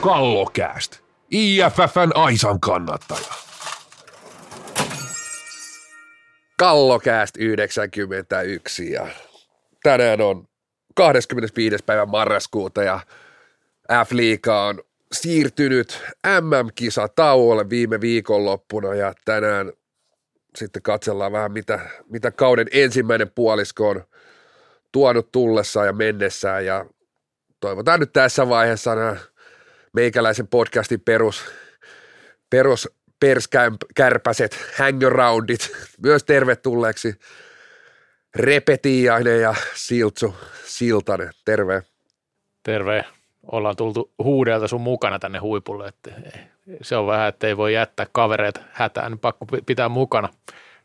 Kallokääst. IFFn Aisan kannattaja. Kallokääst 91 ja tänään on 25. päivä marraskuuta ja F-liiga on siirtynyt MM-kisa tauolle viime viikonloppuna ja tänään sitten katsellaan vähän mitä, mitä kauden ensimmäinen puolisko on tuonut tullessaan ja mennessään ja toivotaan nyt tässä vaiheessa nämä meikäläisen podcastin perus, perus perskärpäset, hangaroundit myös tervetulleeksi. Repetiainen ja Siltsu Siltanen, terve. Terve. Ollaan tultu huudelta sun mukana tänne huipulle. Että se on vähän, että ei voi jättää kavereita hätään, pakko pitää mukana.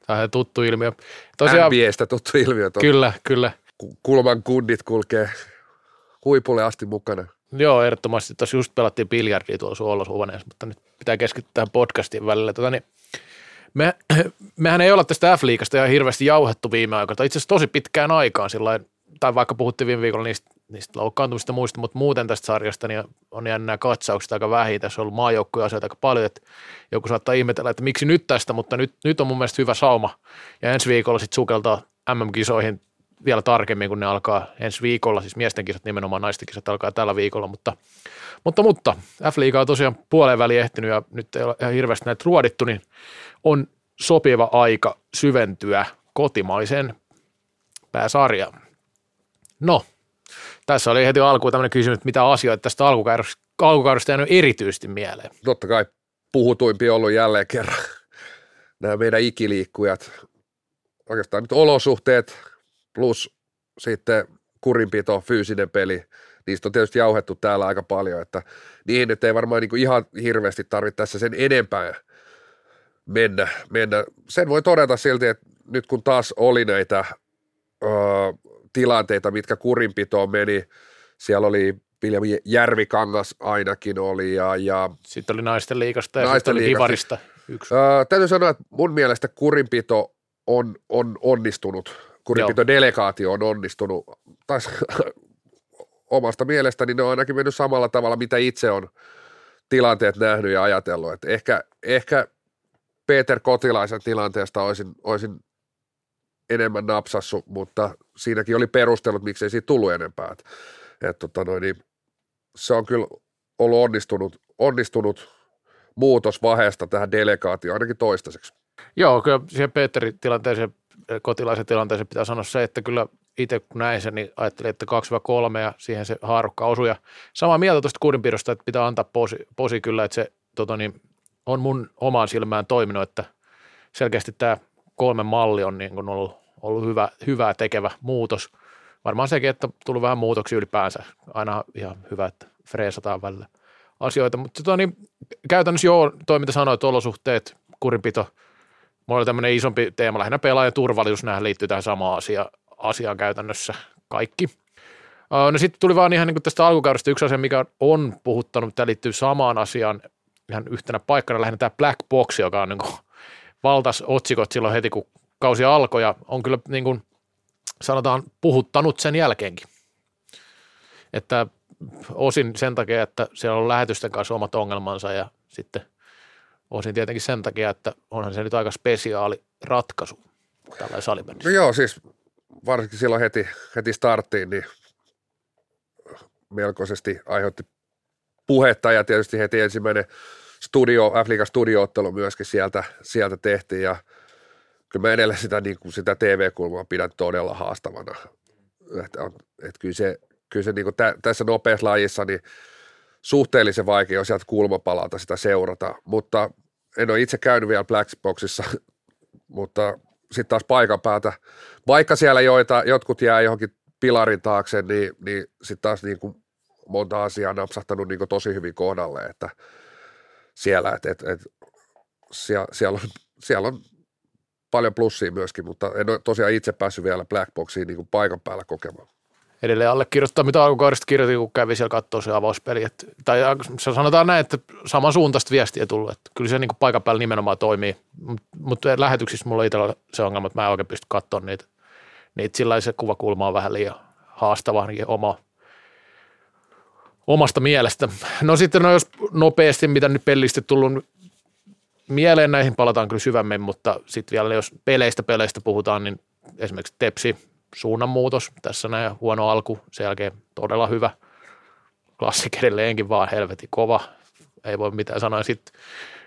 Tämä on tuttu ilmiö. Tosiaan, NBAstä tuttu ilmiö. Totta. Kyllä, kyllä. Kulman kundit kulkee huipulle asti mukana. Joo, ehdottomasti. Tuossa just pelattiin biljardia tuolla sun mutta nyt pitää keskittyä tähän podcastiin välillä. Tota, niin, me, mehän ei olla tästä F-liigasta ihan hirveästi jauhettu viime aikoina, itse asiassa tosi pitkään aikaan sillä tai vaikka puhuttiin viime viikolla niistä, niistä loukkaantumista muista, mutta muuten tästä sarjasta niin on jäänyt nämä katsaukset aika vähin. Tässä on ollut maajoukkoja asioita aika paljon, että joku saattaa ihmetellä, että miksi nyt tästä, mutta nyt, nyt on mun mielestä hyvä sauma. Ja ensi viikolla sitten sukeltaa MM-kisoihin vielä tarkemmin, kun ne alkaa ensi viikolla, siis miesten kisat nimenomaan, naisten kisat alkaa tällä viikolla, mutta, mutta, mutta F-liiga on tosiaan puoleen väliin ehtinyt ja nyt ei ole ihan hirveästi näitä ruodittu, niin on sopiva aika syventyä kotimaiseen pääsarjaan. No, tässä oli heti alkuun tämmöinen kysymys, että mitä asioita tästä alkukaudesta, alkukaudesta jäänyt erityisesti mieleen? Totta kai puhutuimpi ollut jälleen kerran nämä meidän ikiliikkujat. Oikeastaan nyt olosuhteet, plus sitten kurinpito, fyysinen peli, niistä on tietysti jauhettu täällä aika paljon, että niin, että ei varmaan niin ihan hirveästi tarvitse tässä sen enempää mennä, mennä. Sen voi todeta silti, että nyt kun taas oli näitä ö, tilanteita, mitkä kurinpitoon meni, siellä oli Viljami Järvikangas ainakin oli ja, ja sitten oli naisten liikasta ja naisten sitten oli Divarista yksi. Ö, täytyy sanoa, että mun mielestä kurinpito on, on onnistunut kurinpito-delegaatio on onnistunut, tai omasta mielestäni ne on ainakin mennyt samalla tavalla, mitä itse on tilanteet nähnyt ja ajatellut. että ehkä, ehkä Peter Kotilaisen tilanteesta olisin, olisin enemmän napsassu, mutta siinäkin oli perustelut, miksei siitä tullut enempää. Et, et, tota noin, niin se on kyllä ollut onnistunut, onnistunut muutos vaiheesta tähän delegaatioon, ainakin toistaiseksi. Joo, kyllä siihen Peterin tilanteeseen kotilaisen tilanteeseen pitää sanoa se, että kyllä itse kun näin sen, niin ajattelin, että 2-3 ja siihen se haarukka osui. Ja samaa mieltä tuosta kurinpidosta, että pitää antaa posi, posi kyllä, että se tota niin, on mun omaan silmään toiminut, että selkeästi tämä kolme malli on niin kuin ollut, ollut hyvä, hyvää tekevä muutos. Varmaan sekin, että tullut vähän muutoksia ylipäänsä. Aina ihan hyvä, että freesataan välillä asioita. Mutta tota niin, käytännössä joo, toiminta sanoi, että olosuhteet, kurinpito – Mulla oli tämmöinen isompi teema, lähinnä pelaajan turvallisuus, nämä liittyy tähän samaan asia, asiaan käytännössä kaikki. No sitten tuli vaan ihan niin kuin tästä alkukaudesta yksi asia, mikä on puhuttanut, tämä liittyy samaan asiaan ihan yhtenä paikkana, lähinnä tämä Black Box, joka on niin kuin valtas otsikot silloin heti, kun kausi alkoi ja on kyllä niin kuin sanotaan puhuttanut sen jälkeenkin. Että osin sen takia, että siellä on lähetysten kanssa omat ongelmansa ja sitten – Osin tietenkin sen takia, että onhan se nyt aika spesiaali ratkaisu tällä salimennessä. No joo, siis varsinkin silloin heti, heti starttiin, niin melkoisesti aiheutti puhetta ja tietysti heti ensimmäinen studio, Afrikan studio-ottelu myöskin sieltä, sieltä tehtiin ja kyllä mä edelleen sitä, niin kuin sitä TV-kulmaa pidän todella haastavana. Että, että kyllä se, kyllä se niin kuin tä, tässä nopeassa lajissa niin suhteellisen vaikea on sieltä kulmapalalta sitä seurata, mutta en ole itse käynyt vielä Blackboxissa, mutta sitten taas paikan päältä, vaikka siellä joita, jotkut jää johonkin pilarin taakse, niin, niin sitten taas niin kuin monta asiaa napsahtanut niin kuin tosi hyvin kohdalle, että siellä, et, et, et, siellä, siellä, on, siellä on paljon plussia myöskin, mutta en ole tosiaan itse päässyt vielä Blackboxiin niin kuin paikan päällä kokemaan edelleen allekirjoittaa, mitä alkukaudesta kirjoitin, kun kävi siellä katsoa se avauspeli. Et, tai sanotaan näin, että samansuuntaista viestiä tullut, että kyllä se niin kuin paikan päällä nimenomaan toimii, mutta mut lähetyksissä mulla itsellä se ongelma, että mä en oikein pysty katsoa niitä. niitä sillä se kuvakulma on vähän liian haastava, ainakin oma, omasta mielestä. No sitten no jos nopeasti, mitä nyt pelistä tullut mieleen, näihin palataan kyllä syvemmin, mutta sitten vielä jos peleistä peleistä puhutaan, niin esimerkiksi Tepsi suunnanmuutos, tässä näin huono alku, sen jälkeen todella hyvä, klassik edelleenkin vaan helvetin kova, ei voi mitään sanoa. Sitten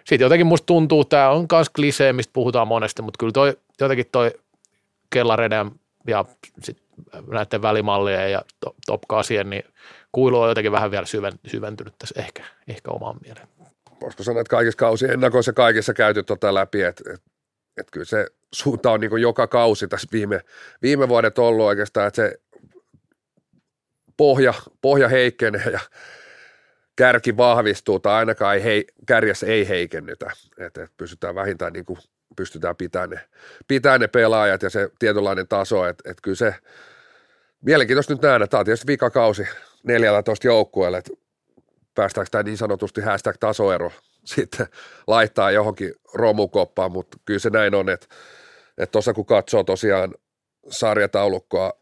sit jotenkin musta tuntuu, tämä on myös klisee, mistä puhutaan monesti, mutta kyllä toi, jotenkin toi Kellareden ja sit näiden välimallien ja top 8, niin kuilu on jotenkin vähän vielä syventynyt tässä ehkä, ehkä omaan mieleen. Voisiko sanoa, että kaikissa kausien ennakoissa kaikissa käyty tota läpi, että, että, että kyllä se suunta on niin kuin joka kausi tässä viime, viime vuodet ollut oikeastaan, että se pohja, pohja heikkenee ja kärki vahvistuu tai ainakaan ei hei, kärjessä ei heikennytä, että, että pystytään vähintään niin kuin pystytään pitämään ne, pitää ne pelaajat ja se tietynlainen taso, että, että kyllä se mielenkiintoista nyt nähdä, tämä on tietysti vikakausi 14 joukkueelle, että päästäänkö tämä niin sanotusti hashtag tasoero sitten laittaa johonkin romukoppaan, mutta kyllä se näin on, että tuossa kun katsoo tosiaan sarjataulukkoa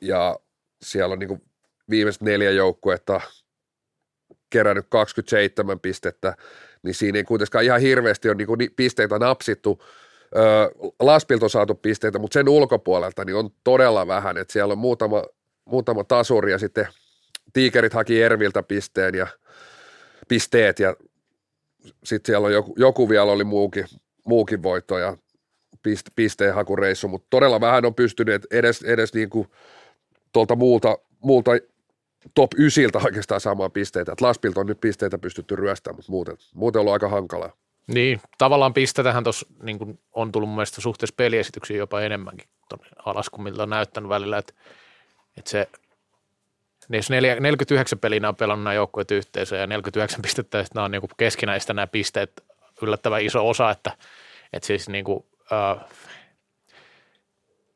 ja siellä on niin viimeiset neljä joukkuetta kerännyt 27 pistettä, niin siinä ei kuitenkaan ihan hirveästi ole niin pisteitä napsittu. Laspilta on saatu pisteitä, mutta sen ulkopuolelta niin on todella vähän, että siellä on muutama, muutama tasuri ja sitten tiikerit haki Erviltä pisteen ja pisteet ja sitten siellä on joku, joku vielä oli muukin, muukin voitto ja piste, pisteen hakureissu, mutta todella vähän on pystynyt edes, edes niin kuin tuolta muulta, muulta top 9 oikeastaan saamaan pisteitä. Et Laspilta on nyt pisteitä pystytty ryöstämään, mutta muuten, muuten on ollut aika hankalaa. Niin, tavallaan pisteitähän tuossa niin on tullut mun mielestä suhteessa peliesityksiin jopa enemmänkin alas kuin miltä on näyttänyt välillä, että, että se Niissä 49 peliä on pelannut nämä joukkueet yhteensä ja 49 pistettä, että nämä on niin keskinäistä nämä pisteet yllättävän iso osa, että, että siis niin kuin, äh,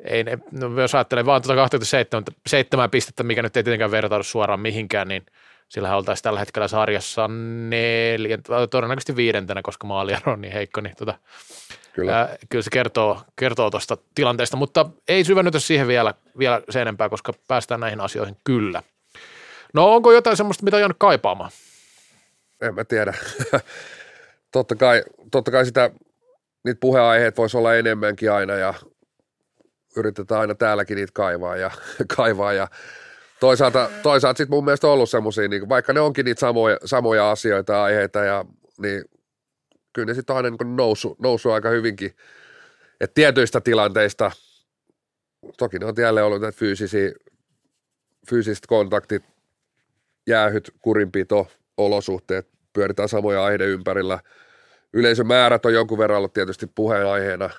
ei, no jos ajattelee vaan tuota 27 7 pistettä, mikä nyt ei tietenkään vertaudu suoraan mihinkään, niin sillä oltaisiin tällä hetkellä sarjassa neljä, todennäköisesti viidentenä, koska maaliaro on niin heikko, niin tota, kyllä. Ää, kyllä se kertoo, kertoo tuosta tilanteesta, mutta ei syvennytä siihen vielä, vielä sen enempää, koska päästään näihin asioihin kyllä. No onko jotain semmoista, mitä on jäänyt kaipaamaan? En mä tiedä. totta, kai, totta kai sitä, niitä puheenaiheet voisi olla enemmänkin aina ja yritetään aina täälläkin niitä kaivaa ja, kaivaa ja toisaalta, toisaalta sitten mun mielestä on ollut semmoisia, niin vaikka ne onkin niitä samoja, samoja asioita ja aiheita, ja, niin kyllä ne sitten on aina niin noussut, noussut aika hyvinkin. Et tietyistä tilanteista, toki ne on jälleen ollut näitä fyysisiä, fyysiset kontaktit, jäähyt, kurinpito, olosuhteet, pyöritään samoja aiheiden ympärillä. Yleisömäärät on jonkun verran ollut tietysti puheenaiheena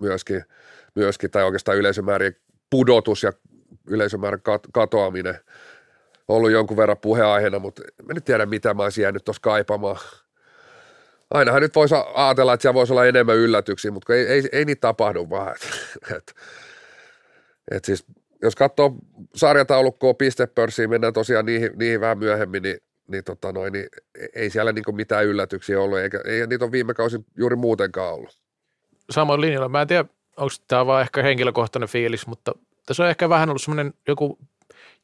myöskin – myöskin, tai oikeastaan yleisömäärien pudotus ja yleisömäärän katoaminen ollut jonkun verran puheenaiheena, mutta en nyt tiedä, mitä mä olisin jäänyt tuossa kaipaamaan. Ainahan nyt voisi ajatella, että siellä voisi olla enemmän yllätyksiä, mutta ei, ei, ei niitä tapahdu vaan. Et, et, et siis, jos katsoo sarjataulukkoa pistepörssiin, mennään tosiaan niihin, niihin vähän myöhemmin, niin, niin, tota noin, niin ei siellä niin mitään yllätyksiä ollut, eikä, eikä niitä ole viime kausin juuri muutenkaan ollut. Samoin linjalla. Mä en tiedä, onko tämä vaan ehkä henkilökohtainen fiilis, mutta tässä on ehkä vähän ollut semmoinen joku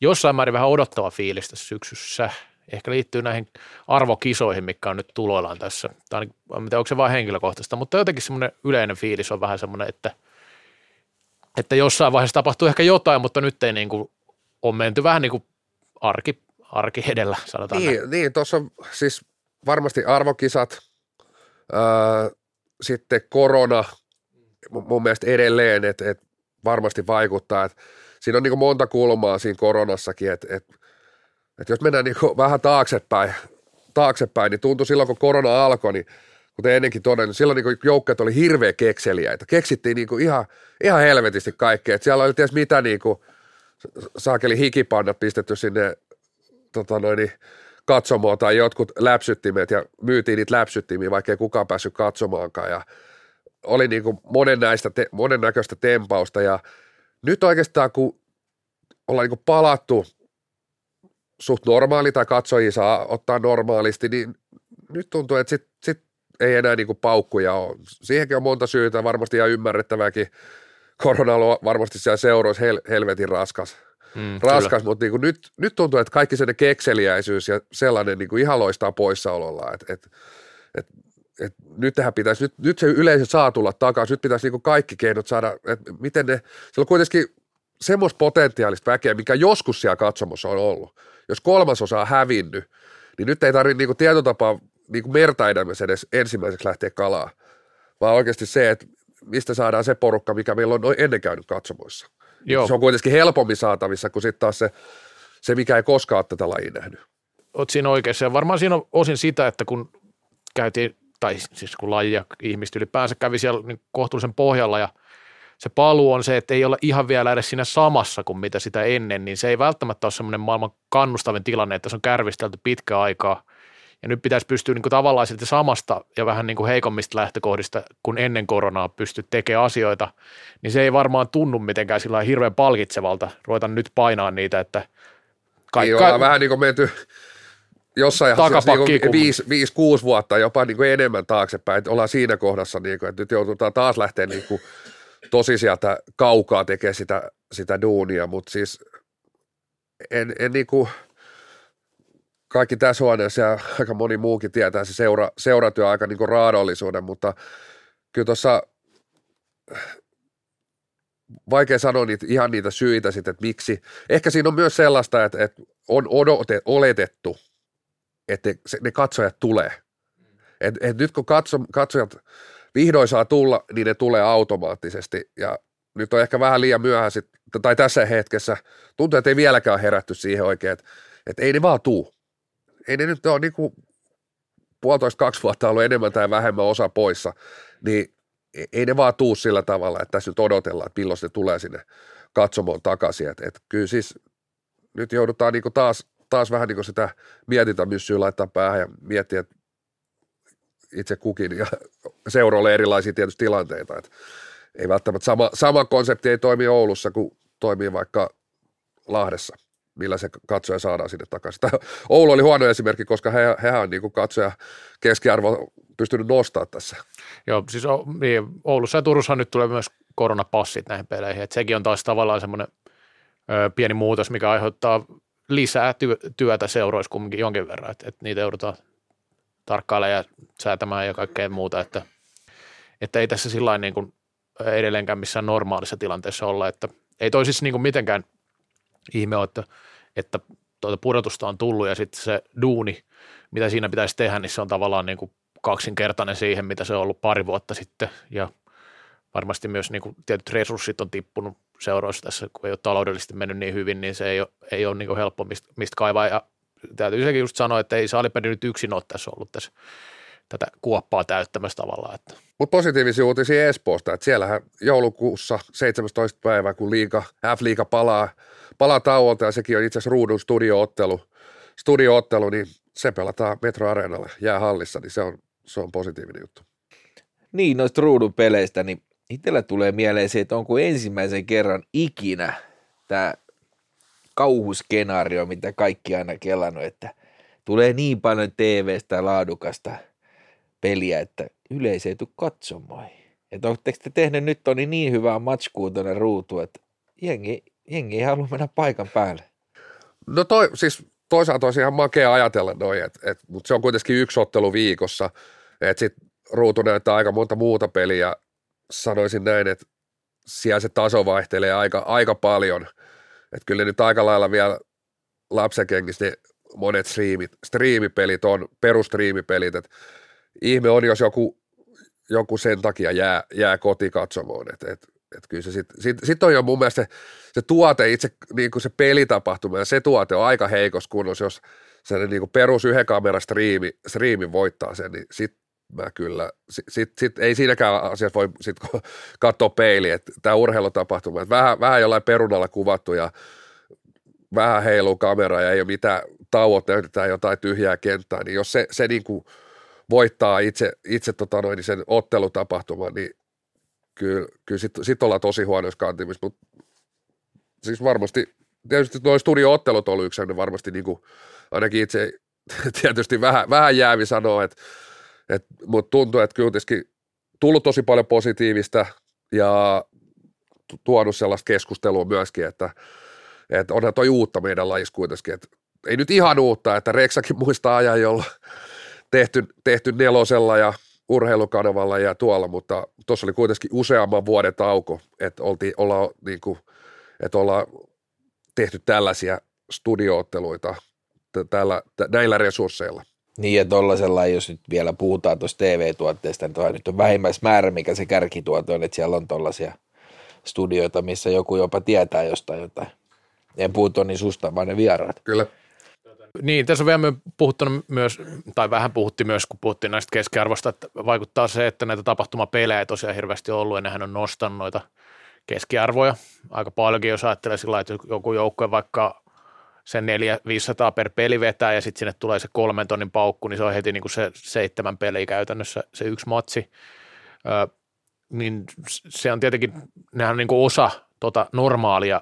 jossain määrin vähän odottava fiilis tässä syksyssä. Ehkä liittyy näihin arvokisoihin, mikä on nyt tuloillaan tässä. Tai onko se vain henkilökohtaista, mutta jotenkin semmoinen yleinen fiilis on vähän semmoinen, että, että jossain vaiheessa tapahtuu ehkä jotain, mutta nyt ei niin kuin, on menty vähän niin kuin arki, arki edellä, sanotaan Niin, näin. niin tuossa on siis varmasti arvokisat, ää, sitten korona – mun mielestä edelleen, että, että varmasti vaikuttaa, että siinä on niin monta kulmaa siinä koronassakin, että, että, että jos mennään niin vähän taaksepäin, taaksepäin, niin tuntui silloin, kun korona alkoi, niin kuten ennenkin todennut, niin silloin niin joukkueet oli hirveä kekseliäitä. Keksittiin niin ihan, ihan helvetisti kaikkea. Että siellä oli ties mitä niin kuin, saakeli hikipannat pistetty sinne tota noin, niin katsomoon tai jotkut läpsyttimet ja myytiin niitä läpsyttimiä, vaikka ei kukaan päässyt katsomaankaan. Ja oli niin kuin monen näistä, te, monennäköistä tempausta ja nyt oikeastaan kun ollaan niin kuin palattu suht normaali tai katsojia saa ottaa normaalisti, niin nyt tuntuu, että sit, sit ei enää niin kuin paukkuja ole. Siihenkin on monta syytä, varmasti ihan ymmärrettävääkin. Korona on varmasti siellä seuroissa hel, helvetin raskas, mm, raskas, mutta niin kuin nyt, nyt tuntuu, että kaikki sen kekseliäisyys ja sellainen niin kuin ihan loistaa poissaololla, että et, et, et nyt tähän pitäisi, nyt, nyt se yleisö saa tulla takaisin, nyt pitäisi niin kuin kaikki keinot saada, että miten ne, se on kuitenkin semmoista potentiaalista väkeä, mikä joskus siellä katsomossa on ollut. Jos kolmasosa on hävinnyt, niin nyt ei tarvitse niin tietotapaa niin merta edes ensimmäiseksi lähteä kalaa, vaan oikeasti se, että mistä saadaan se porukka, mikä meillä on noin ennen käynyt katsomoissa. Joo. Se on kuitenkin helpommin saatavissa kuin sitten taas se, se, mikä ei koskaan ole tätä lajia nähnyt. Olet siinä oikeassa ja varmaan siinä on osin sitä, että kun käytiin, tai siis kun laji ja ihmiset ylipäänsä kävi siellä niin kohtuullisen pohjalla ja se paluu on se, että ei ole ihan vielä edes siinä samassa kuin mitä sitä ennen, niin se ei välttämättä ole semmoinen maailman kannustavin tilanne, että se on kärvistelty pitkä aikaa – ja nyt pitäisi pystyä niin kuin tavallaan siltä samasta ja vähän niin kuin heikommista lähtökohdista, kun ennen koronaa pystyt tekemään asioita, niin se ei varmaan tunnu mitenkään sillä hirveän palkitsevalta. Ruvetaan nyt painaa niitä, että kaikki... Ei vähän niin kuin menty jossain niin 5-6 vuotta jopa niin kuin enemmän taaksepäin, että ollaan siinä kohdassa, niin kuin, että nyt joudutaan taas lähteä niin kuin tosi sieltä kaukaa tekemään sitä, sitä duunia, mutta siis en, en niin kuin – kaikki tässä huoneessa ja aika moni muukin tietää se seura, seuratyö aika niin raadollisuuden, mutta kyllä tuossa vaikea sanoa niitä, ihan niitä syitä sitten, että miksi. Ehkä siinä on myös sellaista, että, että on odote, oletettu, että ne, ne katsojat tulee. Et, et nyt kun katso, katsojat vihdoin saa tulla, niin ne tulee automaattisesti ja nyt on ehkä vähän liian myöhään sit, tai tässä hetkessä tuntuu, että ei vieläkään herätty siihen oikein, että, että ei ne vaan tuu ei ne nyt ole niin kuin puolitoista kaksi vuotta ollut enemmän tai vähemmän osa poissa, niin ei ne vaan tuu sillä tavalla, että tässä nyt odotellaan, että milloin se tulee sinne katsomoon takaisin. Että et kyllä siis nyt joudutaan niin taas, taas vähän niin sitä mietintämyssyä laittaa päähän ja miettiä, että itse kukin ja seuroille erilaisia tietysti tilanteita. Että ei välttämättä sama, sama konsepti ei toimi Oulussa kuin toimii vaikka Lahdessa millä se katsoja saadaan sinne takaisin. Tämä Oulu oli huono esimerkki, koska he, hehän on niin katsoja keskiarvo pystynyt nostamaan tässä. Joo, siis niin, Oulussa ja Turussa nyt tulee myös koronapassit näihin peleihin, että sekin on taas tavallaan semmoinen pieni muutos, mikä aiheuttaa lisää ty- työtä seuroissa kumminkin jonkin verran, että, että niitä joudutaan tarkkailemaan ja säätämään ja kaikkea muuta, että, että ei tässä sillä niin kuin edelleenkään missään normaalissa tilanteessa olla, että ei toi siis niin kuin mitenkään ihme on, että, että tuota pudotusta on tullut ja sitten se duuni, mitä siinä pitäisi tehdä, niin se on tavallaan niin kuin kaksinkertainen siihen, mitä se on ollut pari vuotta sitten. Ja varmasti myös niin kuin tietyt resurssit on tippunut seuroissa tässä, kun ei ole taloudellisesti mennyt niin hyvin, niin se ei ole, ei ole niin kuin helppo mistä, mistä kaivaa. Ja täytyy sekin just sanoa, että ei Saalipeli nyt yksin ole tässä ollut tässä tätä kuoppaa täyttämässä tavallaan. Että. Mutta positiivisia uutisia Espoosta, että siellähän joulukuussa 17 päivää, kun liiga, F-liiga palaa – palaa tauolta ja sekin on itse asiassa ruudun studioottelu, studioottelu, niin se pelataan Metro Areenalla jäähallissa, niin se on, se on positiivinen juttu. Niin, noista ruudun peleistä, niin itsellä tulee mieleen se, että onko ensimmäisen kerran ikinä tämä kauhuskenaario, mitä kaikki aina kelannut, että tulee niin paljon TV-stä laadukasta peliä, että yleisö ei tule katsomaan. Että oletteko te tehneet nyt on niin hyvää matchkuun tuonne ruutuun, että jengi jengi ei halua mennä paikan päälle. No toi, siis toisaalta olisi ihan makea ajatella noin, et, et, mutta se on kuitenkin yksi ottelu viikossa, että sitten ruutu näyttää aika monta muuta peliä, sanoisin näin, että siellä se taso vaihtelee aika, aika paljon, että kyllä nyt aika lailla vielä lapsenkengissä ne monet striimit, striimipelit on, perustriimipelit, että ihme on, jos joku, joku sen takia jää, jää kotikatsomoon, että et, että kyllä se sitten sit, sit on jo mun mielestä se, se tuote, itse niin kuin se pelitapahtuma ja se tuote on aika heikossa kunnossa, jos se niin kuin perus yhden kameran striimi, striimi voittaa sen, niin sitten mä kyllä, sit, sit, sit, ei siinäkään asiassa voi sit katsoa peili, että tämä urheilutapahtuma, että vähän, vähän jollain perunalla kuvattu ja vähän heiluu kamera ja ei ole mitään tauot, näytetään jotain tyhjää kenttää, niin jos se, se niin kuin voittaa itse, itse tota noin, niin sen ottelutapahtuman, niin kyllä, kyllä sitten sit ollaan tosi huonoissa kantimissa, mutta siis varmasti, tietysti nuo studio-ottelut on yksi niin varmasti niin kuin, ainakin itse tietysti vähän, vähän jäävi sanoa, että, että, mutta tuntuu, että kyllä tullut tosi paljon positiivista ja tuonut sellaista keskustelua myöskin, että, että onhan toi uutta meidän lajissa kuitenkin, että ei nyt ihan uutta, että Reksakin muistaa ajan, jolla tehty, tehty nelosella ja urheilukanavalla ja tuolla, mutta tuossa oli kuitenkin useamman vuoden tauko, että, oltiin, olla, niin kuin, että ollaan tehty tällaisia studiootteluita tällä, näillä resursseilla. Niin ja tollasella, jos nyt vielä puhutaan tuosta TV-tuotteesta, niin nyt on vähimmäismäärä, mikä se kärkituote on, että siellä on tollaisia studioita, missä joku jopa tietää jostain jotain. En puhu niin susta, vaan ne vieraat. Kyllä. Niin, tässä on vielä puhuttanut myös, tai vähän puhutti myös, kun puhuttiin näistä keskiarvosta, että vaikuttaa se, että näitä tapahtumapelejä ei tosiaan hirveästi ollut, ja nehän on nostanut noita keskiarvoja aika paljonkin, jos ajattelee sillä että joku joukkue vaikka sen 400 per peli vetää ja sitten sinne tulee se kolmen tonnin paukku, niin se on heti niin kuin se seitsemän peliä käytännössä se yksi matsi. Ö, niin se on tietenkin, nehän on niin kuin osa tota normaalia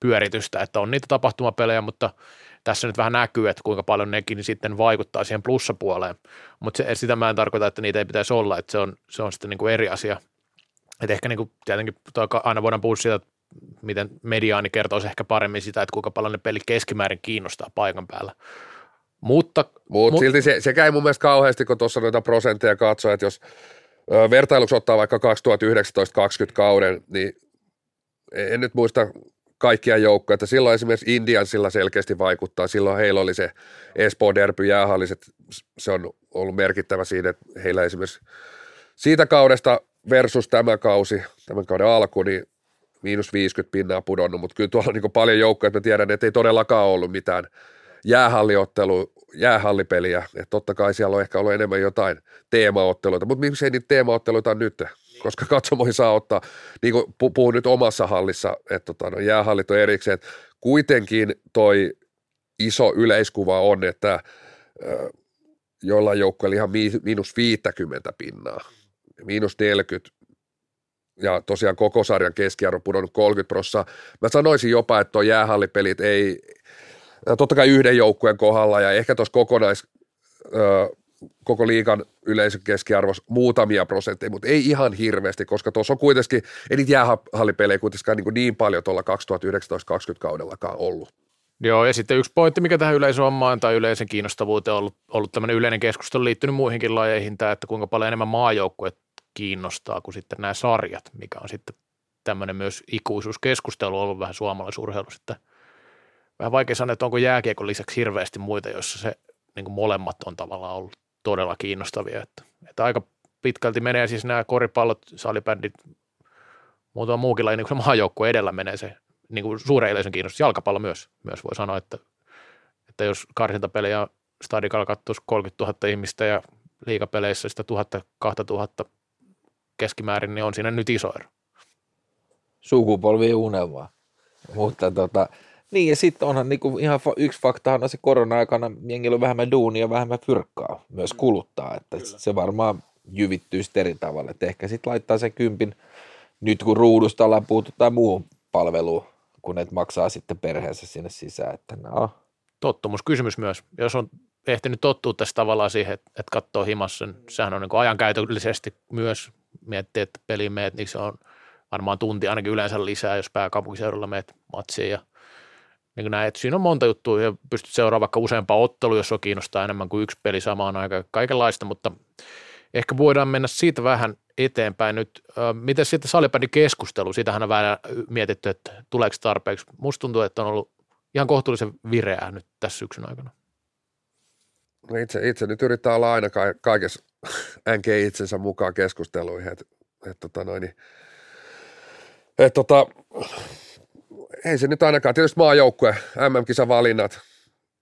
pyöritystä, että on niitä tapahtumapelejä, mutta tässä nyt vähän näkyy, että kuinka paljon nekin sitten vaikuttaa siihen plussapuoleen, mutta sitä mä en tarkoita, että niitä ei pitäisi olla, että se on, se on sitten niin kuin eri asia. Että ehkä niin kuin, tietenkin aina voidaan puhua siitä, miten mediaani kertoisi ehkä paremmin sitä, että kuinka paljon ne pelit keskimäärin kiinnostaa paikan päällä. Mutta Mut, mut silti se, sekä ei mun mielestä kauheasti, kun tuossa noita prosentteja katsoo, että jos ö, vertailuksi ottaa vaikka 2019-2020 kauden, niin en nyt muista kaikkia joukkoja, silloin esimerkiksi Indiansilla selkeästi vaikuttaa, silloin heillä oli se Espoo Derby jäähalliset, se on ollut merkittävä siinä, että heillä esimerkiksi siitä kaudesta versus tämä kausi, tämän kauden alku, niin miinus 50 pinnaa pudonnut, mutta kyllä tuolla on niin paljon joukkoja, että mä tiedän, että ei todellakaan ollut mitään jäähalliottelu, jäähallipeliä, että totta kai siellä on ehkä ollut enemmän jotain teemaotteluita, mutta miksi ei niitä teemaotteluita nyt, koska katsomoihin saa ottaa, niin kuin puhun nyt omassa hallissa, että tota, no, jäähallit on erikseen, että kuitenkin toi iso yleiskuva on, että jollain joukkueella ihan miinus 50 pinnaa, miinus 40 ja tosiaan koko sarjan keskiarvo pudonnut 30 prosenttia. Mä sanoisin jopa, että tuo jäähallipelit ei, totta kai yhden joukkueen kohdalla ja ehkä tuossa kokonais, koko liikan yleisön keskiarvos muutamia prosentteja, mutta ei ihan hirveästi, koska tuossa on kuitenkin, ei niitä jäähallipelejä kuitenkaan niin, niin paljon tuolla 2019-2020 kaudellakaan ollut. Joo, ja sitten yksi pointti, mikä tähän yleisöhommaan tai yleisen kiinnostavuuteen on ollut, ollut tämmöinen yleinen keskustelu liittynyt muihinkin lajeihin, tämä, että kuinka paljon enemmän maajoukkueet kiinnostaa kuin sitten nämä sarjat, mikä on sitten tämmöinen myös ikuisuuskeskustelu ollut vähän suomalaisurheilussa, että vähän vaikea sanoa, että onko jääkiekon lisäksi hirveästi muita, joissa se niin kuin molemmat on tavallaan ollut todella kiinnostavia, että, että aika pitkälti menee siis nämä koripallot, salibändit, muutama muukin laji, niin kuin maajoukkue edellä menee se niin kuin suuren yleisön kiinnostus, jalkapallo myös, myös voi sanoa, että, että jos karsintapelejä stadikalla katsoisi 30 000 ihmistä ja liikapeleissä sitä 1000 2000 keskimäärin, niin on siinä nyt iso ero. Sukupolvi unelmaa. Mutta tota, niin ja sitten onhan niinku ihan yksi faktahan on se korona-aikana jengillä on vähemmän duunia, vähemmän fyrkkaa myös mm. kuluttaa, että Kyllä. se varmaan jyvittyy sitten eri tavalla, että ehkä sitten laittaa sen kympin nyt kun ruudusta ollaan puhuttu tai muuhun palveluun, kun ne maksaa sitten perheensä sinne sisään, että no. Tottumuskysymys myös, jos on ehtinyt tottua tässä tavallaan siihen, että, että katsoo himassa, niin sehän on niin ajankäytöllisesti myös miettii, että peliin meet, niin se on varmaan tunti ainakin yleensä lisää, jos pääkaupunkiseudulla meet matsiin ja niin näin, että siinä on monta juttua ja pystyt seuraamaan vaikka useampaa ottelua, jos on kiinnostaa enemmän kuin yksi peli samaan aikaan, kaikenlaista, mutta ehkä voidaan mennä siitä vähän eteenpäin nyt. Miten sitten salibändin keskustelu, siitähän on vähän mietitty, että tuleeko tarpeeksi. Musta tuntuu, että on ollut ihan kohtuullisen vireää nyt tässä syksyn aikana. No itse, itse nyt yrittää olla aina kaikessa NG itsensä mukaan keskusteluihin, että et, tota noin, niin, et, tota, ei se nyt ainakaan, tietysti maajoukkue, MM-kisavalinnat,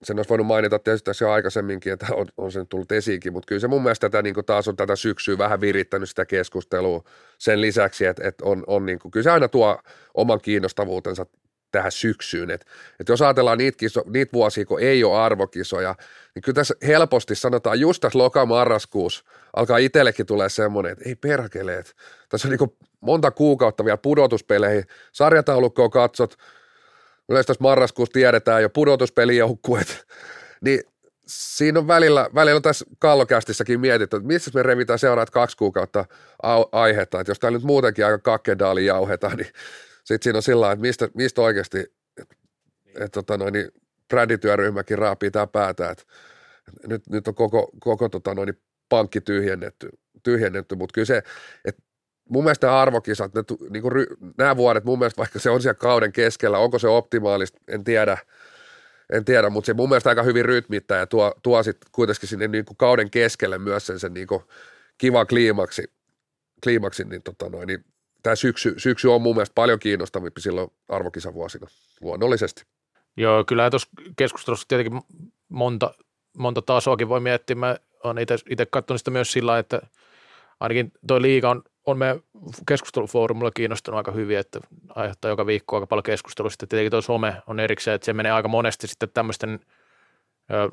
sen olisi voinut mainita tietysti tässä jo aikaisemminkin, että on, on sen tullut esiinkin, mutta kyllä se mun mielestä tätä, niin taas on tätä syksyä vähän virittänyt sitä keskustelua sen lisäksi, että, että on, on niin kuin, kyllä se aina tuo oman kiinnostavuutensa tähän syksyyn. Et, et jos ajatellaan niitä, kiso, niitä vuosia, kun ei ole arvokisoja, niin kyllä tässä helposti sanotaan, just tässä loka-marraskuussa alkaa itsellekin tulee semmoinen, että ei perkele, että tässä on niin monta kuukautta vielä pudotuspeleihin, sarjataulukkoa katsot, yleensä tässä marraskuussa tiedetään jo pudotuspelijoukkuet, niin siinä on välillä, välillä tässä kallokästissäkin mietitty, että missä me revitään seuraat kaksi kuukautta aihetta, että jos täällä nyt muutenkin aika kakkedaali jauhetaan, niin sitten siinä on sillä että mistä, mistä oikeasti, et, tota noin, niin brändityöryhmäkin raapii tää päätä, että nyt, nyt on koko, koko tota noin, niin pankki tyhjennetty, tyhjennetty. Mutta kyllä se, että mun mielestä nämä arvokisat, ne, niin kuin ry, nämä vuodet mun mielestä, vaikka se on siellä kauden keskellä, onko se optimaalista, en tiedä, en tiedä, mutta se mun mielestä aika hyvin rytmittää ja tuo, tuo sitten kuitenkin sinne niin kuin kauden keskelle myös sen, sen niin kuin kiva kliimaksi, kliimaksi niin, tota noin, niin tämä syksy, syksy on mun mielestä paljon kiinnostavampi silloin arvokisavuosina, luonnollisesti. Joo, kyllä tuossa keskustelussa tietenkin monta, monta tasoakin voi miettiä. Mä oon itse katsonut sitä myös sillä että ainakin tuo liiga on, on meidän keskustelufoorumilla kiinnostunut aika hyvin, että aiheuttaa joka viikko aika paljon keskustelua. Sitten tietenkin tuo some on erikseen, että se menee aika monesti sitten tämmöisten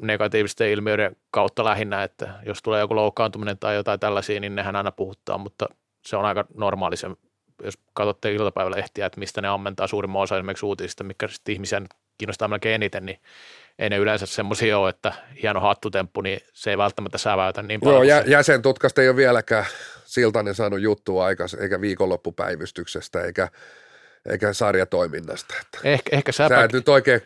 negatiivisten ilmiöiden kautta lähinnä, että jos tulee joku loukkaantuminen tai jotain tällaisia, niin nehän aina puhuttaa, mutta se on aika normaali se, jos katsotte iltapäivälehtiä, että mistä ne ammentaa suurimman osa esimerkiksi uutisista, mikä sitten ihmisiä kiinnostaa melkein eniten, niin ei ne yleensä semmoisia ole, että hieno hattutemppu, niin se ei välttämättä säväytä niin paljon. Joo, jä, jäsentutkasta ei ole vieläkään Siltanen saanut juttua aikas, eikä viikonloppupäivystyksestä, eikä, eikä sarjatoiminnasta. Että ehkä, ehkä säpä... Sä et nyt oikein,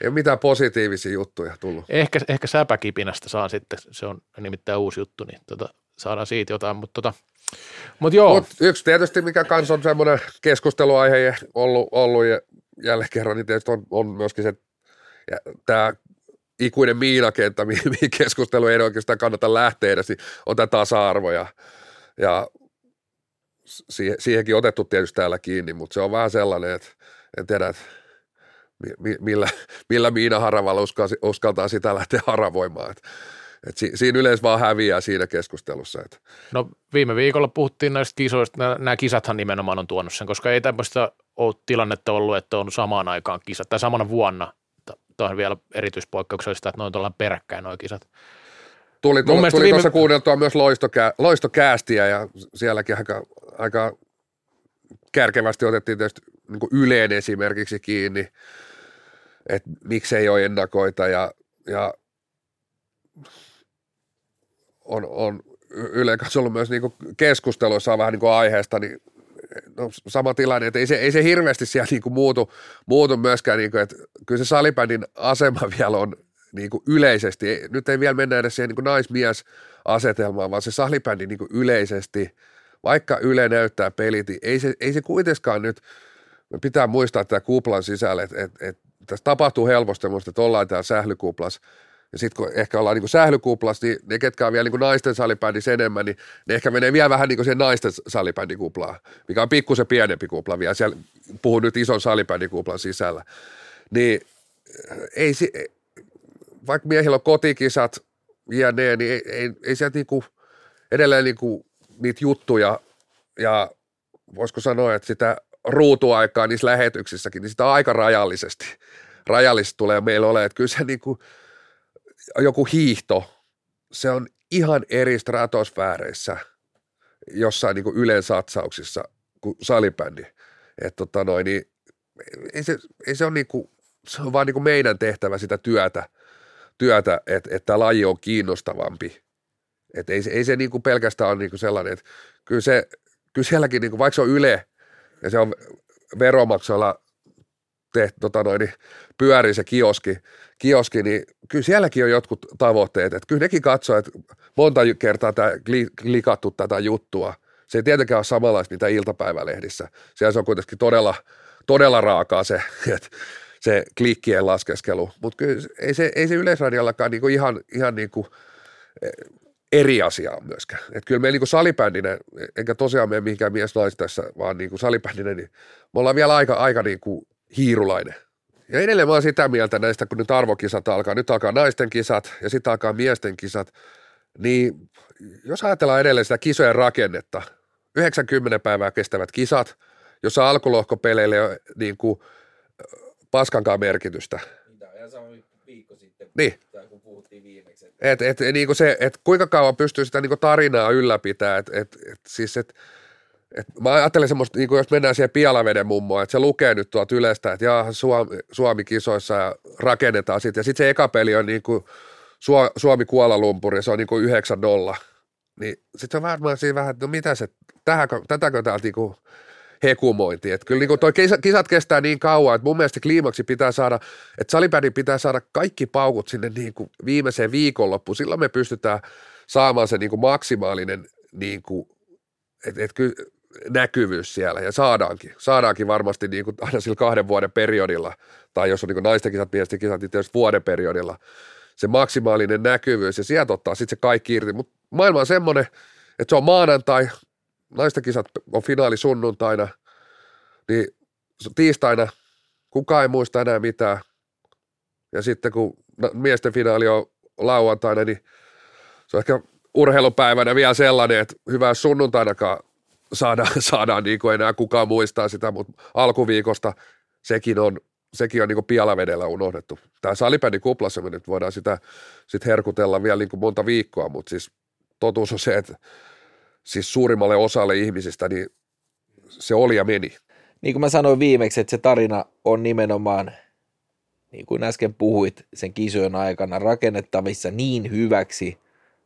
ei ole mitään positiivisia juttuja tullut. Ehkä, ehkä säpäkipinästä saa sitten, se on nimittäin uusi juttu, niin tota, saadaan siitä jotain, mutta tota, mut joo. Mut yksi tietysti, mikä kans on semmoinen keskusteluaihe ollut, ollut ja jälleen kerran, niin tietysti on, on myöskin se, tämä ikuinen miinakenttä, mihin keskustelu ei oikeastaan kannata lähteä edes, niin on tämä tasa-arvo ja, ja siihen, siihenkin otettu tietysti täällä kiinni, mutta se on vähän sellainen, että en tiedä, että millä, millä Miina Haravalla uskaltaa sitä lähteä haravoimaan. Että, et si, siinä yleensä vaan häviää siinä keskustelussa. Että. No viime viikolla puhuttiin näistä kisoista, nämä, nämä kisathan nimenomaan on tuonut sen, koska ei tämmöistä ole tilannetta ollut, että on samaan aikaan kisat, tai samana vuonna, tämä on vielä erityispoikkeuksellista, että noin ollaan peräkkäin nuo kisat. Tuli, tuli, tuli viime... tuossa kuunneltua myös loistokää, loistokäästiä ja sielläkin aika, aika kärkevästi otettiin tietysti niin Yleen esimerkiksi kiinni, että miksei ole ennakoita ja, ja on, on Ylen kanssa ollut myös niin keskusteluissa vähän niin aiheesta, niin no, sama tilanne, että ei se, ei se hirveästi siellä niin kuin muutu, muutu myöskään, niin kuin, että kyllä se salibändin asema vielä on niin kuin yleisesti, nyt ei vielä mennä edes siihen niin naismies-asetelmaan, vaan se salibändi niin kuin yleisesti, vaikka Yle näyttää pelit, niin ei se, ei se kuitenkaan nyt, pitää muistaa tämä kuplan sisällä, että, että, että tässä tapahtuu helposti, että ollaan täällä sählykuplassa, ja sitten kun ehkä ollaan niin sählykuplassa, niin ne, ketkä on vielä niin naisten salibändissä enemmän, niin ne ehkä menee vielä vähän niin siihen naisten salibändikuplaan, mikä on pikkusen pienempi kupla vielä. Siellä puhun nyt ison salibändikuplan sisällä. Niin ei, vaikka miehillä on kotikisat ne, niin ei, ei, ei sieltä niinku, edelleen niinku niitä juttuja ja voisiko sanoa, että sitä ruutuaikaa niissä lähetyksissäkin, niin sitä aika rajallisesti, rajallisesti tulee meillä ole, että kyllä se niinku, joku hiihto, se on ihan eri stratosfääreissä jossain niin ylen satsauksissa kuin salibändi. Että tota noin, niin ei se, ei se ole niin kuin, se on vaan niin kuin meidän tehtävä sitä työtä, työtä että, että laji on kiinnostavampi. Että ei, ei se niin kuin pelkästään ole niin kuin sellainen, että kyllä, se, kyllä sielläkin, niin kuin, vaikka se on Yle ja se on veromaksuilla tehty, tota noin, niin pyörii se kioski, kioski, niin kyllä sielläkin on jotkut tavoitteet. Että kyllä nekin katsoo, että monta kertaa tämä klikattu tätä juttua. Se ei tietenkään ole samanlaista mitä iltapäivälehdissä. Siellä se on kuitenkin todella, todella raakaa se, että se klikkien laskeskelu. Mutta kyllä ei se, ei se yleisradiallakaan niinku ihan, ihan niinku e, eri asia myöskään. Että kyllä me niinku salibändinen, enkä tosiaan mene mihinkään mies tässä, vaan niinku salibändinen, niin me ollaan vielä aika, aika niinku hiirulainen. Ja edelleen mä oon sitä mieltä näistä, kun nyt arvokisat alkaa, nyt alkaa naisten kisat ja sitten alkaa miesten kisat, niin jos ajatellaan edelleen sitä kisojen rakennetta, 90 päivää kestävät kisat, jossa alkulohkopeleille on niin kuin paskankaan merkitystä. Tämä on ihan sama viikko sitten, niin. kun puhuttiin viimeksi. Et, et, niin kuin se, et kuinka kauan pystyy sitä niin kuin tarinaa ylläpitämään, että et, et, siis et, et mä ajattelen semmoista, niin jos mennään siihen Pialaveden mummoon, että se lukee nyt tuolta yleistä, että jaa, Suomi, Suomi kisoissa ja rakennetaan sitten. Ja sitten se eka peli on niin kuin Suomi Kuala Lumpuri, se on niin kuin 9-0. Niin sitten on varmaan siinä vähän, että no mitä se, tähänkö, tätäkö täältä niin kuin hekumointi. Että kyllä niin toi kisat kestää niin kauan, että mun mielestä kliimaksi pitää saada, että salibändin pitää saada kaikki paukut sinne niin kuin viimeiseen viikonloppuun. Silloin me pystytään saamaan se niin kuin maksimaalinen niin kuin, et, et kyllä näkyvyys siellä. Ja saadaankin, saadaankin varmasti niin kuin aina sillä kahden vuoden periodilla, tai jos on niin kuin naisten kisat, miesten kisat, niin tietysti vuoden periodilla, se maksimaalinen näkyvyys ja sieltä ottaa sitten se kaikki irti, mutta maailma on semmoinen, että se on maanantai, naisten kisat on finaali sunnuntaina, niin tiistaina kukaan ei muista enää mitään, ja sitten kun miesten finaali on lauantaina, niin se on ehkä urheilupäivänä vielä sellainen, että hyvää sunnuntainakaan saadaan, saadaan niin kuin enää kukaan muistaa sitä, mutta alkuviikosta sekin on, sekin on niin kuin pialavedellä unohdettu. Tämä salibändin kuplassa me nyt voidaan sitä sit herkutella vielä niin kuin monta viikkoa, mutta siis totuus on se, että siis suurimmalle osalle ihmisistä niin se oli ja meni. Niin kuin mä sanoin viimeksi, että se tarina on nimenomaan, niin kuin äsken puhuit, sen kisojen aikana rakennettavissa niin hyväksi,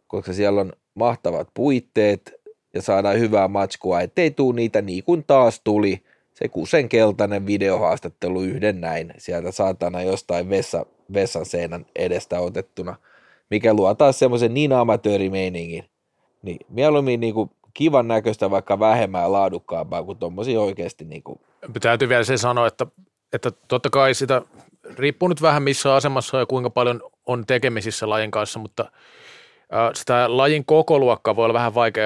koska siellä on mahtavat puitteet, ja saadaan hyvää matskua, ettei tuu niitä niin kuin taas tuli se kusen keltainen videohaastattelu yhden näin sieltä saatana jostain vessa, vessan seinän edestä otettuna, mikä luo taas semmoisen niin amatöörimeiningin. Niin mieluummin niin kuin kivan näköistä, vaikka vähemmän laadukkaampaa kuin tuommoisia oikeasti. Niin kuin. Täytyy vielä se sanoa, että, että totta kai sitä riippuu nyt vähän missä asemassa ja kuinka paljon on tekemisissä lajin kanssa, mutta – sitä lajin kokoluokkaa voi olla vähän vaikea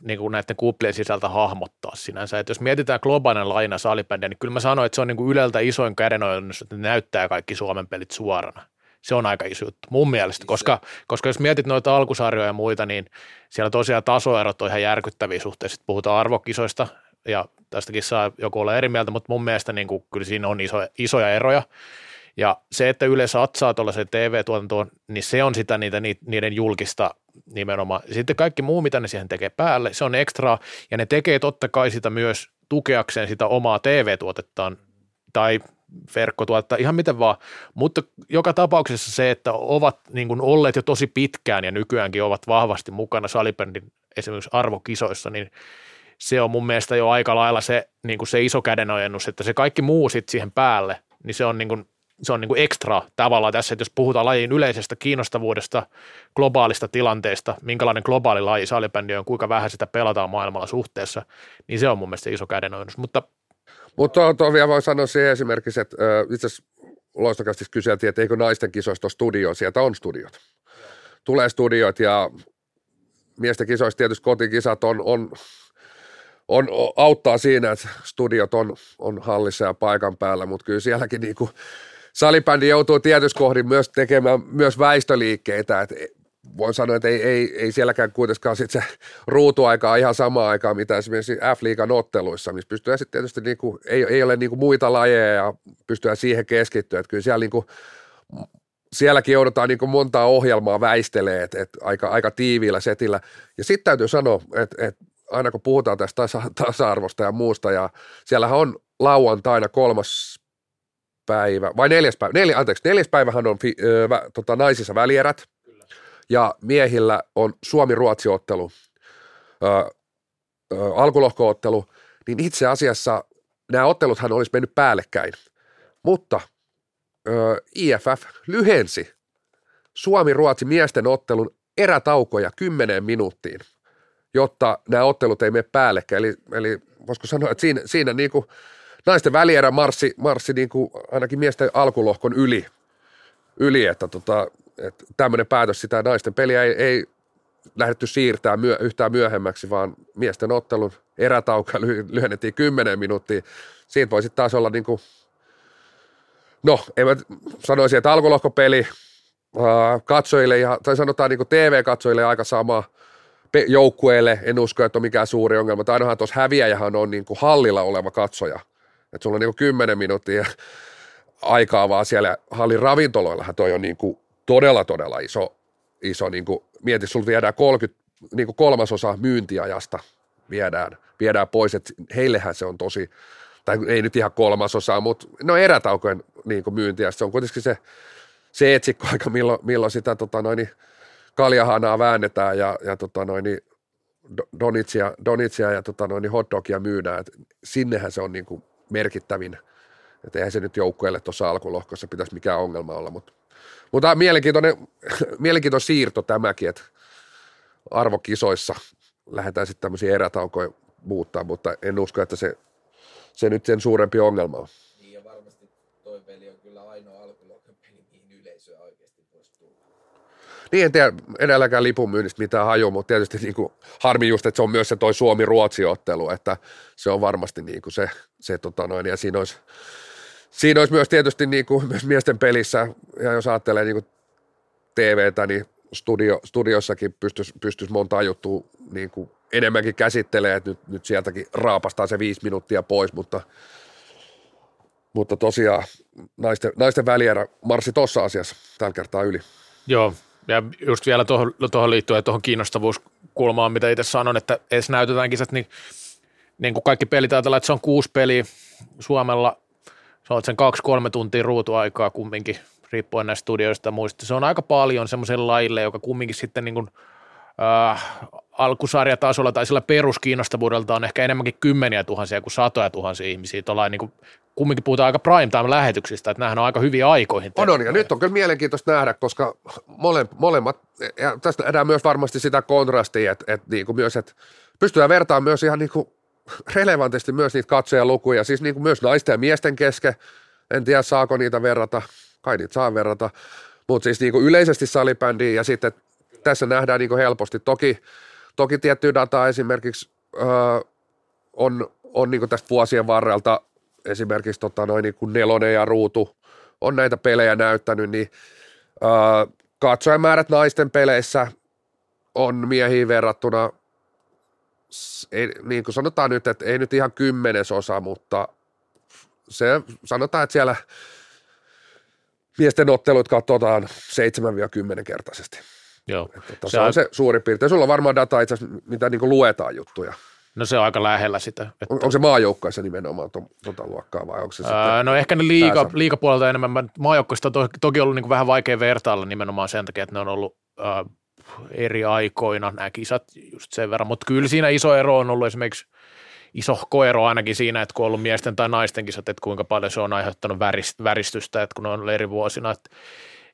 niin kuin näiden kuplien sisältä hahmottaa sinänsä. Että jos mietitään globaalinen lajina salibändiä, niin kyllä mä sanoin, että se on niin kuin Yleltä isoin kädenojennus, että ne näyttää kaikki Suomen pelit suorana. Se on aika iso juttu mun mielestä, koska, koska jos mietit noita alkusarjoja ja muita, niin siellä tosiaan tasoerot on ihan järkyttäviä suhteessa. Puhutaan arvokisoista ja tästäkin saa joku olla eri mieltä, mutta mun mielestä niin kuin, kyllä siinä on iso, isoja eroja. Ja se, että Yle satsaa tuollaiseen TV-tuotantoon, niin se on sitä niitä, niiden julkista nimenomaan. Sitten kaikki muu, mitä ne siihen tekee päälle, se on ekstra, ja ne tekee totta kai sitä myös tukeakseen sitä omaa TV-tuotettaan tai verkkotuotetta, ihan miten vaan, mutta joka tapauksessa se, että ovat niin kuin olleet jo tosi pitkään ja nykyäänkin ovat vahvasti mukana salibändin esimerkiksi arvokisoissa, niin se on mun mielestä jo aika lailla se, niin kuin se iso kädenojennus, että se kaikki muu sitten siihen päälle, niin se on niin kuin se on niin kuin ekstra tavalla tässä, että jos puhutaan lajin yleisestä kiinnostavuudesta, globaalista tilanteesta, minkälainen globaali laji salibändi on, kuinka vähän sitä pelataan maailmalla suhteessa, niin se on mun mielestä iso kädenojennus. Mutta mutta tuo vielä voi sanoa siihen esimerkiksi, että itse asiassa loistokästi kyseltiin, että eikö naisten kisoista ole studio, sieltä on studiot. Tulee studiot ja miesten kisoista tietysti kotikisat on, on, on, auttaa siinä, että studiot on, on hallissa ja paikan päällä, mutta kyllä sielläkin niinku salibändi joutuu tietysti kohdin myös tekemään myös väistöliikkeitä, että voin sanoa, että ei, ei, ei sielläkään kuitenkaan sit se ruutuaika ihan samaa aikaa, mitä esimerkiksi F-liigan otteluissa, missä pystyy sitten tietysti niinku, ei, ei ole niinku muita lajeja ja pystyy siihen keskittyä, että kyllä siellä niinku, sielläkin joudutaan niin montaa ohjelmaa väistelee, että, että aika, aika tiiviillä setillä. Ja sitten täytyy sanoa, että, että aina kun puhutaan tästä tasa, tasa-arvosta ja muusta, ja siellähän on lauantaina kolmas päivä, vai neljäs päivä, neljä, anteeksi, neljäs päivähän on fi, ö, vä, tota, naisissa välierät, Kyllä. ja miehillä on Suomi-Ruotsi-ottelu, ö, ö, alkulohko-ottelu, niin itse asiassa nämä otteluthan olisi mennyt päällekkäin, mutta ö, IFF lyhensi Suomi-Ruotsi miesten ottelun erätaukoja kymmeneen minuuttiin, jotta nämä ottelut ei mene päällekkäin. Eli, eli voisiko sanoa, että siinä, siinä niin kuin – naisten välierä marssi, marssi niin kuin ainakin miesten alkulohkon yli, yli että, tota, että tämmöinen päätös sitä naisten peliä ei, ei lähdetty siirtää myö, yhtään myöhemmäksi, vaan miesten ottelun erätauka lyhennettiin 10 minuuttia. Siitä voisi taas olla niin kuin, no, en mä sanoisi, että alkulohkopeli katsojille, tai sanotaan niin kuin TV-katsojille aika sama joukkueelle, en usko, että on mikään suuri ongelma. Tai ainahan tuossa häviäjähän on niin kuin hallilla oleva katsoja, että sulla on niin 10 minuuttia aikaa vaan siellä hallin ravintoloillahan. Toi on niin kuin todella, todella iso, iso niin kuin, mieti, sulla viedään 30, niin kuin kolmasosa myyntiajasta viedään, viedään pois, että heillehän se on tosi, tai ei nyt ihan kolmasosa, mutta no erätaukojen niin kuin se on kuitenkin se, se etsikkoaika, milloin, milloin sitä tota noin, kaljahanaa väännetään ja, ja tota noin, Do- Donitsia, Donitsia ja tota noin, hotdogia myydään, että sinnehän se on niin kuin merkittävin. Että eihän se nyt joukkueelle tuossa alkulohkossa pitäisi mikään ongelma olla, mutta, mutta mielenkiintoinen, mielenkiintoinen siirto tämäkin, että arvokisoissa lähdetään sitten tämmöisiä erätaukoja muuttaa, mutta en usko, että se, se nyt sen suurempi ongelma on. Niin ja varmasti toi peli on kyllä ainoa alkulohkon peli, mihin yleisöä oikeasti voisi tulla. Niin en tiedä edelläkään lipun myynnistä mitään haju, mutta tietysti niin kuin, harmi just, että se on myös se toi Suomi-Ruotsi-ottelu, että se on varmasti niin kuin se, se tota noin, ja siinä olisi, siinä olisi myös tietysti niin kuin, myös miesten pelissä, ja jos ajattelee niin kuin TVtä, niin studio, studiossakin pystyisi, pystyisi monta juttua niin kuin enemmänkin käsittelee, että nyt, nyt sieltäkin raapastaa se viisi minuuttia pois, mutta, mutta tosiaan naisten, naisten välierä marssi tuossa asiassa tällä kertaa yli. Joo, ja just vielä tuohon, tuohon liittyen tuohon kiinnostavuuskulmaan, mitä itse sanon, että edes näytetään kisat, niin, niin kuin kaikki pelit ajatellaan, että se on kuusi peliä Suomella, se on sen kaksi-kolme tuntia ruutuaikaa kumminkin, riippuen näistä studioista ja muista. Se on aika paljon semmoiselle lajille, joka kumminkin sitten niin kuin, äh, alkusarjatasolla tai sillä peruskiinnostavuudelta on ehkä enemmänkin kymmeniä tuhansia kuin satoja tuhansia ihmisiä. Tuollain niin kuin, kumminkin puhutaan aika prime time lähetyksistä, että nämähän on aika hyviä aikoihin. On, on, ja nyt on kyllä mielenkiintoista nähdä, koska mole, molemmat, ja tästä nähdään myös varmasti sitä kontrastia, että, että niin kuin myös, että pystytään vertaamaan myös ihan niin kuin relevantisti myös niitä katsojalukuja, siis niin kuin myös naisten ja miesten kesken, en tiedä saako niitä verrata, kai niitä saa verrata, mutta siis niin kuin yleisesti salibändiin ja sitten tässä nähdään niin kuin helposti, toki, toki tiettyä dataa esimerkiksi öö, on, on niin tästä vuosien varrelta esimerkiksi tota noin niin kuin nelonen ja ruutu on näitä pelejä näyttänyt, niin öö, katsojamäärät naisten peleissä on miehiin verrattuna, ei, niin kuin sanotaan nyt, että ei nyt ihan kymmenesosa, mutta se sanotaan, että siellä miesten ottelut katsotaan 7-10 kertaisesti. Joo. Että se on se suurin piirtein. Sulla on varmaan dataa itse asiassa, mitä niin luetaan juttuja. No se on aika lähellä sitä. Että... On, onko se maajoukkaissa nimenomaan tuota luokkaa vai onko se öö, No ehkä ne liiga, liigapuolelta enemmän. Maajoukkoista on to, toki ollut niin vähän vaikea vertailla nimenomaan sen takia, että ne on ollut öö, eri aikoina nämä kisat just sen verran. Mutta kyllä siinä iso ero on ollut esimerkiksi iso koero ainakin siinä, että kun on ollut miesten tai naisten kisat, että kuinka paljon se on aiheuttanut väristystä, että kun on ollut eri vuosina, että,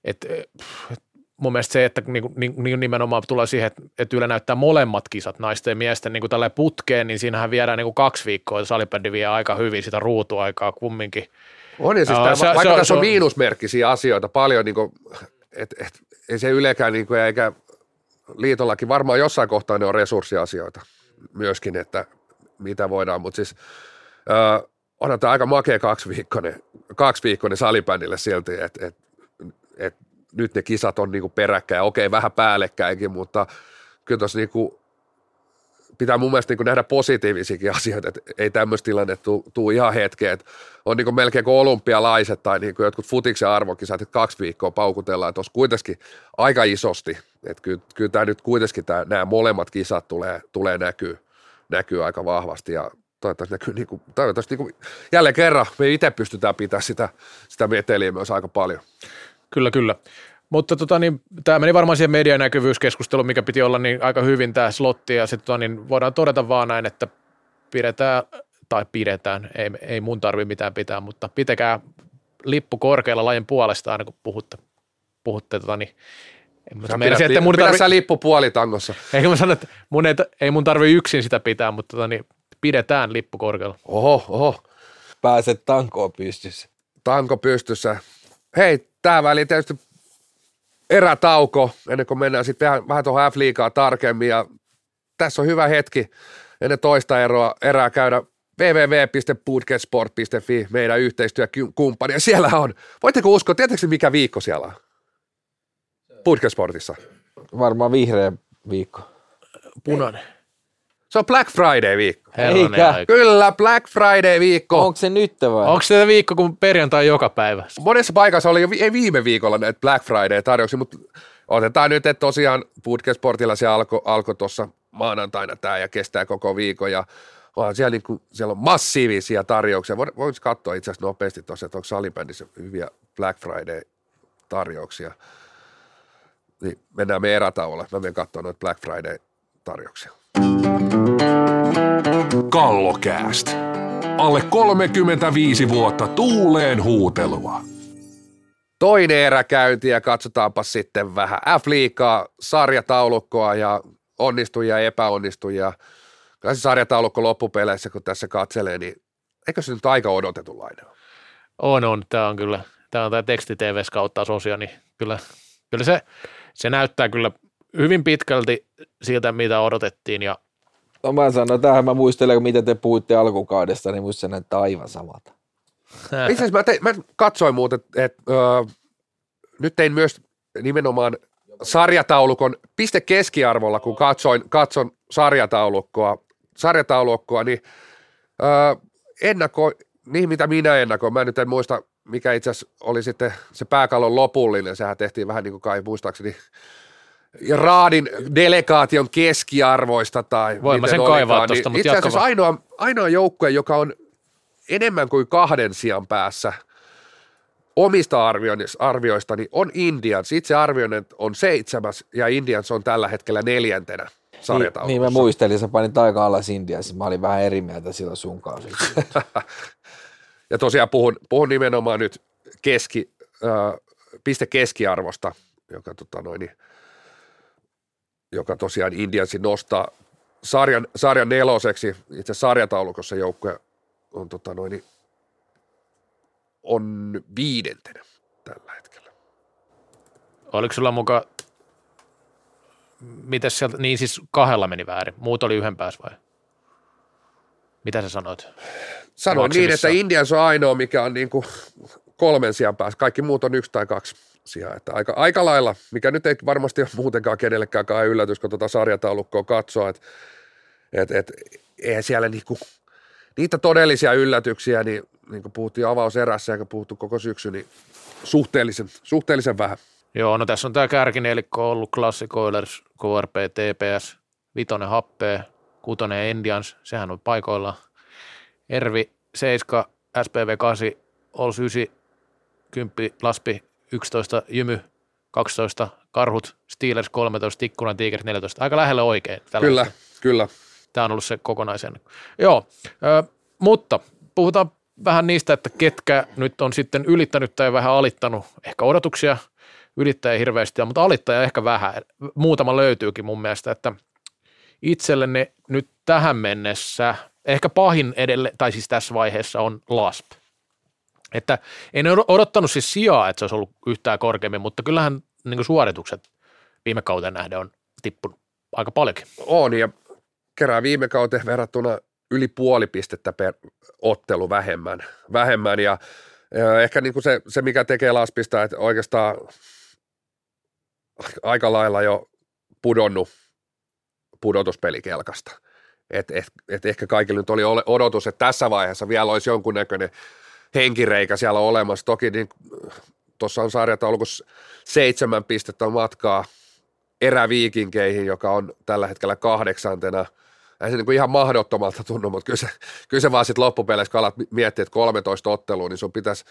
että, että mun mielestä se, että niinku, niin, nimenomaan tulee siihen, että, että Yle näyttää molemmat kisat naisten ja miesten niin tällä putkeen, niin siinähän viedään niin kuin kaksi viikkoa, ja salibändi vie aika hyvin sitä ruutuaikaa kumminkin. On ja siis tämä, se, vaikka se, tässä on, on miinusmerkkisiä asioita paljon, niin kuin, et, et, ei se Ylekään niin kuin, eikä liitollakin varmaan jossain kohtaa ne on resurssiasioita myöskin, että mitä voidaan, mutta siis äh, onhan tämä aika makea kaksi viikkoinen, kaksi viikkoinen salibändille silti, että et, et, nyt ne kisat on niinku peräkkäin, okei vähän päällekkäinkin, mutta kyllä tuossa niinku, pitää mun mielestä niinku nähdä positiivisiakin asioita, että ei tämmöistä tilannetta tuu ihan hetkeen, että on niinku melkein kuin olympialaiset tai niinku jotkut futiksen arvokisat, että kaksi viikkoa paukutellaan, olisi kuitenkin aika isosti, että kyllä, kyllä tämä nyt kuitenkin tämä, nämä molemmat kisat tulee, tulee näkyy, näkyy aika vahvasti ja toivottavasti, näkyy, niin kuin, toivottavasti niin kuin, jälleen kerran me itse pystytään pitämään sitä, sitä meteliä myös aika paljon. Kyllä, kyllä. Mutta tota, niin, tämä meni varmaan siihen medianäkyvyyskeskusteluun, mikä piti olla niin aika hyvin tämä slotti, ja sitten tota, niin voidaan todeta vaan näin, että pidetään, tai pidetään, ei, ei mun tarvi mitään pitää, mutta pitäkää lippu korkealla lajin puolesta aina kun puhutte, puhutte tota, niin, Sä pidät, että mun tarvi... sä lippu puolitangossa. Ei mä sanon, että mun ei, ei mun tarvi yksin sitä pitää, mutta tota, niin, pidetään lippu korkealla. Oho, oho. Pääset tankoon pystyssä. Tanko pystyssä. Hei, tämä väli tietysti erätauko, ennen kuin mennään sitten vähän, vähän tuohon F-liigaa tarkemmin. Ja tässä on hyvä hetki ennen toista eroa, erää käydä www.budgetsport.fi, meidän yhteistyökumppani. Ja siellä on, voitteko uskoa, tietysti mikä viikko siellä on? Budgetsportissa. Varmaan vihreä viikko. Punainen. Se on Black Friday viikko. Eikä. Kyllä, Black Friday viikko. Onko se nyt vai? Onko se viikko kuin perjantai joka päivä? Monessa paikassa oli jo ei viime viikolla näitä Black Friday-tarjouksia, mutta otetaan nyt, että tosiaan Foodcast Sportilla se alkoi alko tuossa maanantaina tämä ja kestää koko viikon ja onhan siellä, niin kuin, siellä on massiivisia tarjouksia. Voisi katsoa itse asiassa nopeasti tuossa, että onko salibändissä hyviä Black Friday-tarjouksia. Niin mennään me erätauolla. Mä menen katsomaan noita Black Friday-tarjouksia. Kallokääst. Alle 35 vuotta tuuleen huutelua. Toinen erä käynti ja katsotaanpa sitten vähän F-liikaa, sarjataulukkoa ja onnistujia ja epäonnistujia. Kyllä se sarjataulukko loppupeleissä, kun tässä katselee, niin eikö se nyt aika odotetunlainen ole? On, on. Tämä on kyllä, tämä on tämä teksti TV kautta niin kyllä, kyllä se, se näyttää kyllä hyvin pitkälti siltä, mitä odotettiin ja No mä sanon tähän, mä muistelen, mitä te puhuitte alkukaudesta, niin musta se näyttää aivan samalta. Itse asiassa mä, te, mä katsoin muuten, että et, nyt tein myös nimenomaan sarjataulukon piste keskiarvolla, kun katsoin, katson sarjataulukkoa, sarjataulukkoa niin ö, ennako, niin mitä minä ennakoin, mä nyt en muista, mikä itse asiassa oli sitten se pääkallon lopullinen, sehän tehtiin vähän niin kuin kai muistaakseni Raadin delegaation keskiarvoista tai Voin mä miten sen olikaan, kaivaa tosta, niin mutta itse asiassa ainoa, ainoa joukkue, joka on enemmän kuin kahden sijan päässä omista arvioista, niin on Indians. Itse arvioin, että on seitsemäs ja Indians on tällä hetkellä neljäntenä Niin, niin mä muistelin, sä panit aika alas Indiassa, mä olin vähän eri mieltä silloin sun kanssa. Ja tosiaan puhun, puhun nimenomaan nyt keski, äh, piste keskiarvosta, joka, tota noin, niin, joka tosiaan Indiansin nostaa sarjan, sarjan neloseksi. Itse sarjataulukossa joukkue on, tota noin, on viidentenä tällä hetkellä. oliko sulla mukaan, mitäs sieltä, niin siis kahdella meni väärin, muut oli yhden päässä vai? Mitä sä sanoit? Sanoin niin, että. Indians on ainoa, mikä on niin kuin kolmen sijaan päässä. Kaikki muut on yksi tai kaksi sijaa. Että aika, aika lailla, mikä nyt ei varmasti ole muutenkaan kenellekään kai yllätys, kun tuota sarjataulukkoa katsoo, että et, et, eihän siellä niinku, niitä todellisia yllätyksiä, niin, niin kuin puhuttiin avauserässä ja puhuttu koko syksy, niin suhteellisen, suhteellisen vähän. Joo, no tässä on tämä kärkinelikko ollut Classic Oilers, KRP, TPS, Vitonen Happee, Kutonen Indians, sehän on paikoillaan. Ervi 7, SPV 8, Ols 9, 10, Laspi 11, Jymy 12, Karhut, Steelers 13, Tikkulan Tigers 14. Aika lähelle oikein. Tällä Kyllä, hetkellä. kyllä. Tämä on ollut se kokonaisen. Joo, ö, mutta puhutaan vähän niistä, että ketkä nyt on sitten ylittänyt tai vähän alittanut ehkä odotuksia, ylittäjä hirveästi, mutta alittaja ehkä vähän. Muutama löytyykin mun mielestä, että itsellenne nyt tähän mennessä ehkä pahin edelle, tai siis tässä vaiheessa on LASP. Että en od- odottanut siis sijaa, että se olisi ollut yhtään korkeammin, mutta kyllähän niin suoritukset viime kauteen nähden on tippunut aika paljonkin. On ja kerää viime kauteen verrattuna yli puoli pistettä per ottelu vähemmän. vähemmän ja, ja ehkä niin kuin se, se, mikä tekee laspista, että oikeastaan aika lailla jo pudonnut pudotuspelikelkasta. Et, et, et ehkä kaikille nyt oli odotus, että tässä vaiheessa vielä olisi jonkunnäköinen henkireikä siellä olemassa. Toki niin, tuossa on sarjataulukossa seitsemän pistettä matkaa eräviikinkeihin, joka on tällä hetkellä kahdeksantena. Ei se niin kuin ihan mahdottomalta tunnu, mutta kyllä se, kyllä se vaan sitten loppupeleissä, kun alat miettiä, että 13 ottelua, niin sun pitäisi,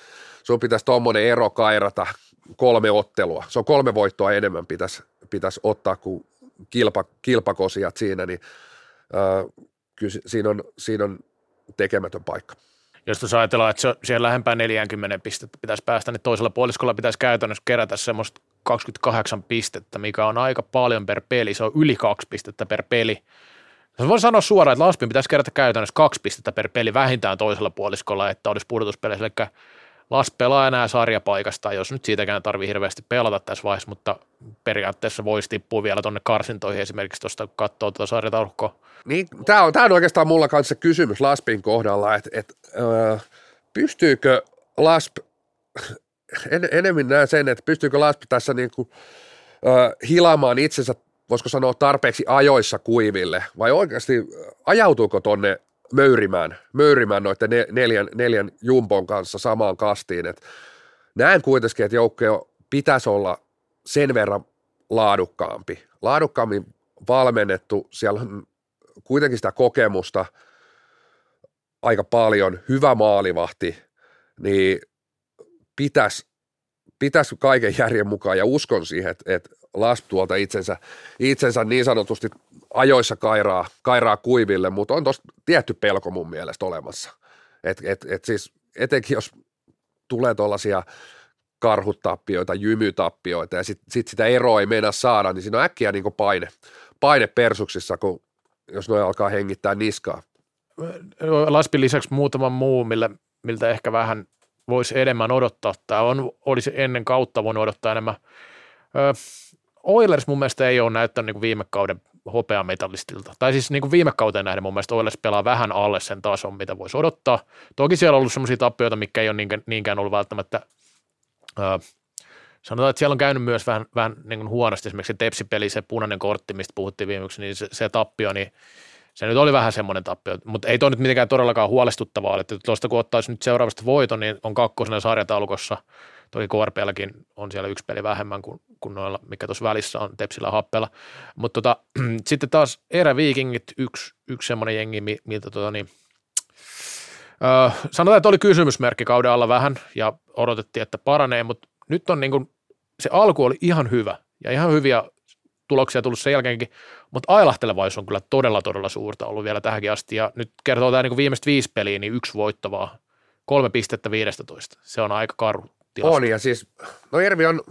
sun pitäisi tuommoinen ero kairata kolme ottelua. Se on kolme voittoa enemmän pitäisi, pitäisi ottaa kuin kilpa, kilpakosijat siinä, niin äh, kyllä si- siinä on, siinä on tekemätön paikka. Jos tuossa ajatellaan, että se siellä lähempää 40 pistettä pitäisi päästä, niin toisella puoliskolla pitäisi käytännössä kerätä semmoista 28 pistettä, mikä on aika paljon per peli. Se on yli kaksi pistettä per peli. Mä voin sanoa suoraan, että Laspin pitäisi kerätä käytännössä kaksi pistettä per peli vähintään toisella puoliskolla, että olisi pudotuspeleissä. Eli Las pelaa enää sarjapaikasta, jos nyt siitäkään tarvii hirveästi pelata tässä vaiheessa, mutta periaatteessa voisi tippua vielä tuonne karsintoihin esimerkiksi tuosta, kun katsoo tuota sarjataulukkoa. Niin, tämä on, tää on oikeastaan mulla kanssa kysymys Laspin kohdalla, että et, pystyykö Lasp, en, enemmän näen sen, että pystyykö Lasp tässä niinku, äh, hilaamaan itsensä, voisiko sanoa tarpeeksi ajoissa kuiville, vai oikeasti ajautuuko tonne möyrimään, möyrimään noiden ne, neljän, neljän jumpon kanssa samaan kastiin, että näen kuitenkin, että joukkoja pitäisi olla sen verran laadukkaampi, laadukkaammin valmennettu, siellä on kuitenkin sitä kokemusta aika paljon, hyvä maalivahti, niin pitäisi pitäisi kaiken järjen mukaan. Ja uskon siihen, että, että Lasp tuolta itsensä, itsensä niin sanotusti ajoissa kairaa, kairaa kuiville, mutta on tuossa tietty pelko mun mielestä olemassa. Et, et, et siis etenkin jos tulee tuollaisia karhutappioita, jymytappioita ja sitten sit sitä eroa ei meinaa saada, niin siinä on äkkiä niin paine, paine persuksissa, kun, jos noin alkaa hengittää niskaa. Laspin lisäksi muutama muu, millä, miltä ehkä vähän voisi enemmän odottaa. Tämä on, olisi ennen kautta voinut odottaa enemmän. Ö, Oilers mun mielestä ei ole näyttänyt niin viime kauden hopeametallistilta. Tai siis niin kuin viime kauteen nähden mun mielestä Oilers pelaa vähän alle sen tason, mitä voisi odottaa. Toki siellä on ollut sellaisia tappioita, mikä ei ole niinkään, ollut välttämättä ö, sanotaan, että siellä on käynyt myös vähän, vähän niin kuin huonosti. Esimerkiksi se Tepsi-peli, se punainen kortti, mistä puhuttiin viimeksi, niin se, se tappio, niin se nyt oli vähän semmoinen tappio, mutta ei toi nyt mitenkään todellakaan huolestuttavaa, että tuosta kun ottaisi nyt seuraavasta voiton, niin on kakkosena sarjataulukossa, toki KRPlläkin on siellä yksi peli vähemmän kuin, kuin noilla, mikä tuossa välissä on Tepsillä happella, mutta tota, sitten taas eräviikingit, yksi, yksi semmoinen jengi, miltä tota niin, öö, sanotaan, että oli kysymysmerkki kauden alla vähän ja odotettiin, että paranee, mutta nyt on niin kuin, se alku oli ihan hyvä ja ihan hyviä tuloksia tullut sen jälkeenkin, mutta ailahtelevaisuus on kyllä todella, todella suurta ollut vielä tähänkin asti, ja nyt kertoo tämä niin viimeiset viisi peliä, niin yksi voittavaa, kolme pistettä 15. Se on aika karu tilasto. On, ja siis, no Ervi on,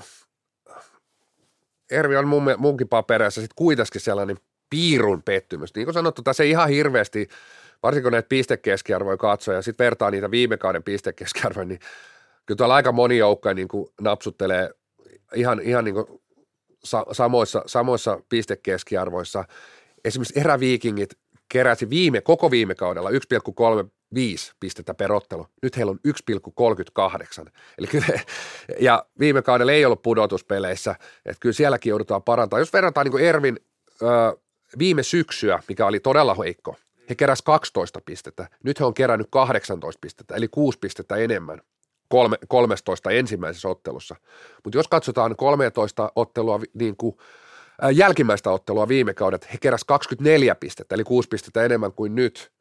Ervi on mun, munkin papereissa sitten kuitenkin sellainen piirun pettymys. Niin kuin sanottu, tässä ei ihan hirveästi, varsinkin kun näitä pistekeskiarvoja katsoo ja sitten vertaa niitä viime kauden pistekeskiarvoja, niin kyllä tuolla aika moni joukkoja niin kuin napsuttelee ihan, ihan niin kuin sa- samoissa, samoissa pistekeskiarvoissa. Esimerkiksi eräviikingit keräsi viime, koko viime kaudella 1,35 pistettä per ottelu. Nyt heillä on 1,38. Eli kyllä, ja viime kaudella ei ollut pudotuspeleissä, että kyllä sielläkin joudutaan parantamaan. Jos verrataan niin kuin Ervin ö, viime syksyä, mikä oli todella heikko, he keräsivät 12 pistettä. Nyt he on kerännyt 18 pistettä, eli 6 pistettä enemmän kolme, 13 ensimmäisessä ottelussa. Mutta jos katsotaan 13 ottelua niin kuin, jälkimmäistä ottelua viime kaudet, he keräsivät 24 pistettä, eli 6 pistettä enemmän kuin nyt.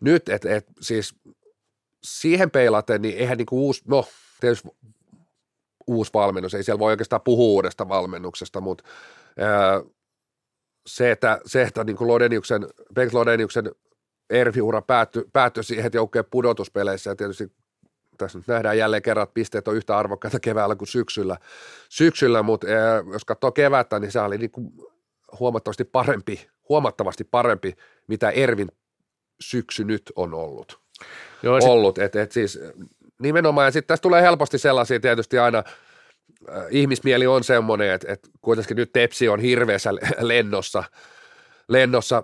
Nyt, et, et, siis siihen peilaten, niin eihän niin kuin uusi, no tietysti uusi valmennus, ei siellä voi oikeastaan puhua uudesta valmennuksesta, mutta ää, se, että, se, että niin Lodeniuksen, Bengt Lodeniuksen Ervi-ura päättyi, päättyi siihen, että joukkueen pudotuspeleissä ja tietysti tässä nyt nähdään jälleen kerran, että pisteet on yhtä arvokkaita keväällä kuin syksyllä, syksyllä mutta jos katsoo kevättä, niin se oli niin kuin huomattavasti parempi, huomattavasti parempi, mitä Ervin syksy nyt on ollut. Joo, ollut. Sit... Et, et siis nimenomaan, ja sitten tässä tulee helposti sellaisia tietysti aina, äh, ihmismieli on semmoinen, että, että kuitenkin nyt Tepsi on hirveässä lennossa, lennossa,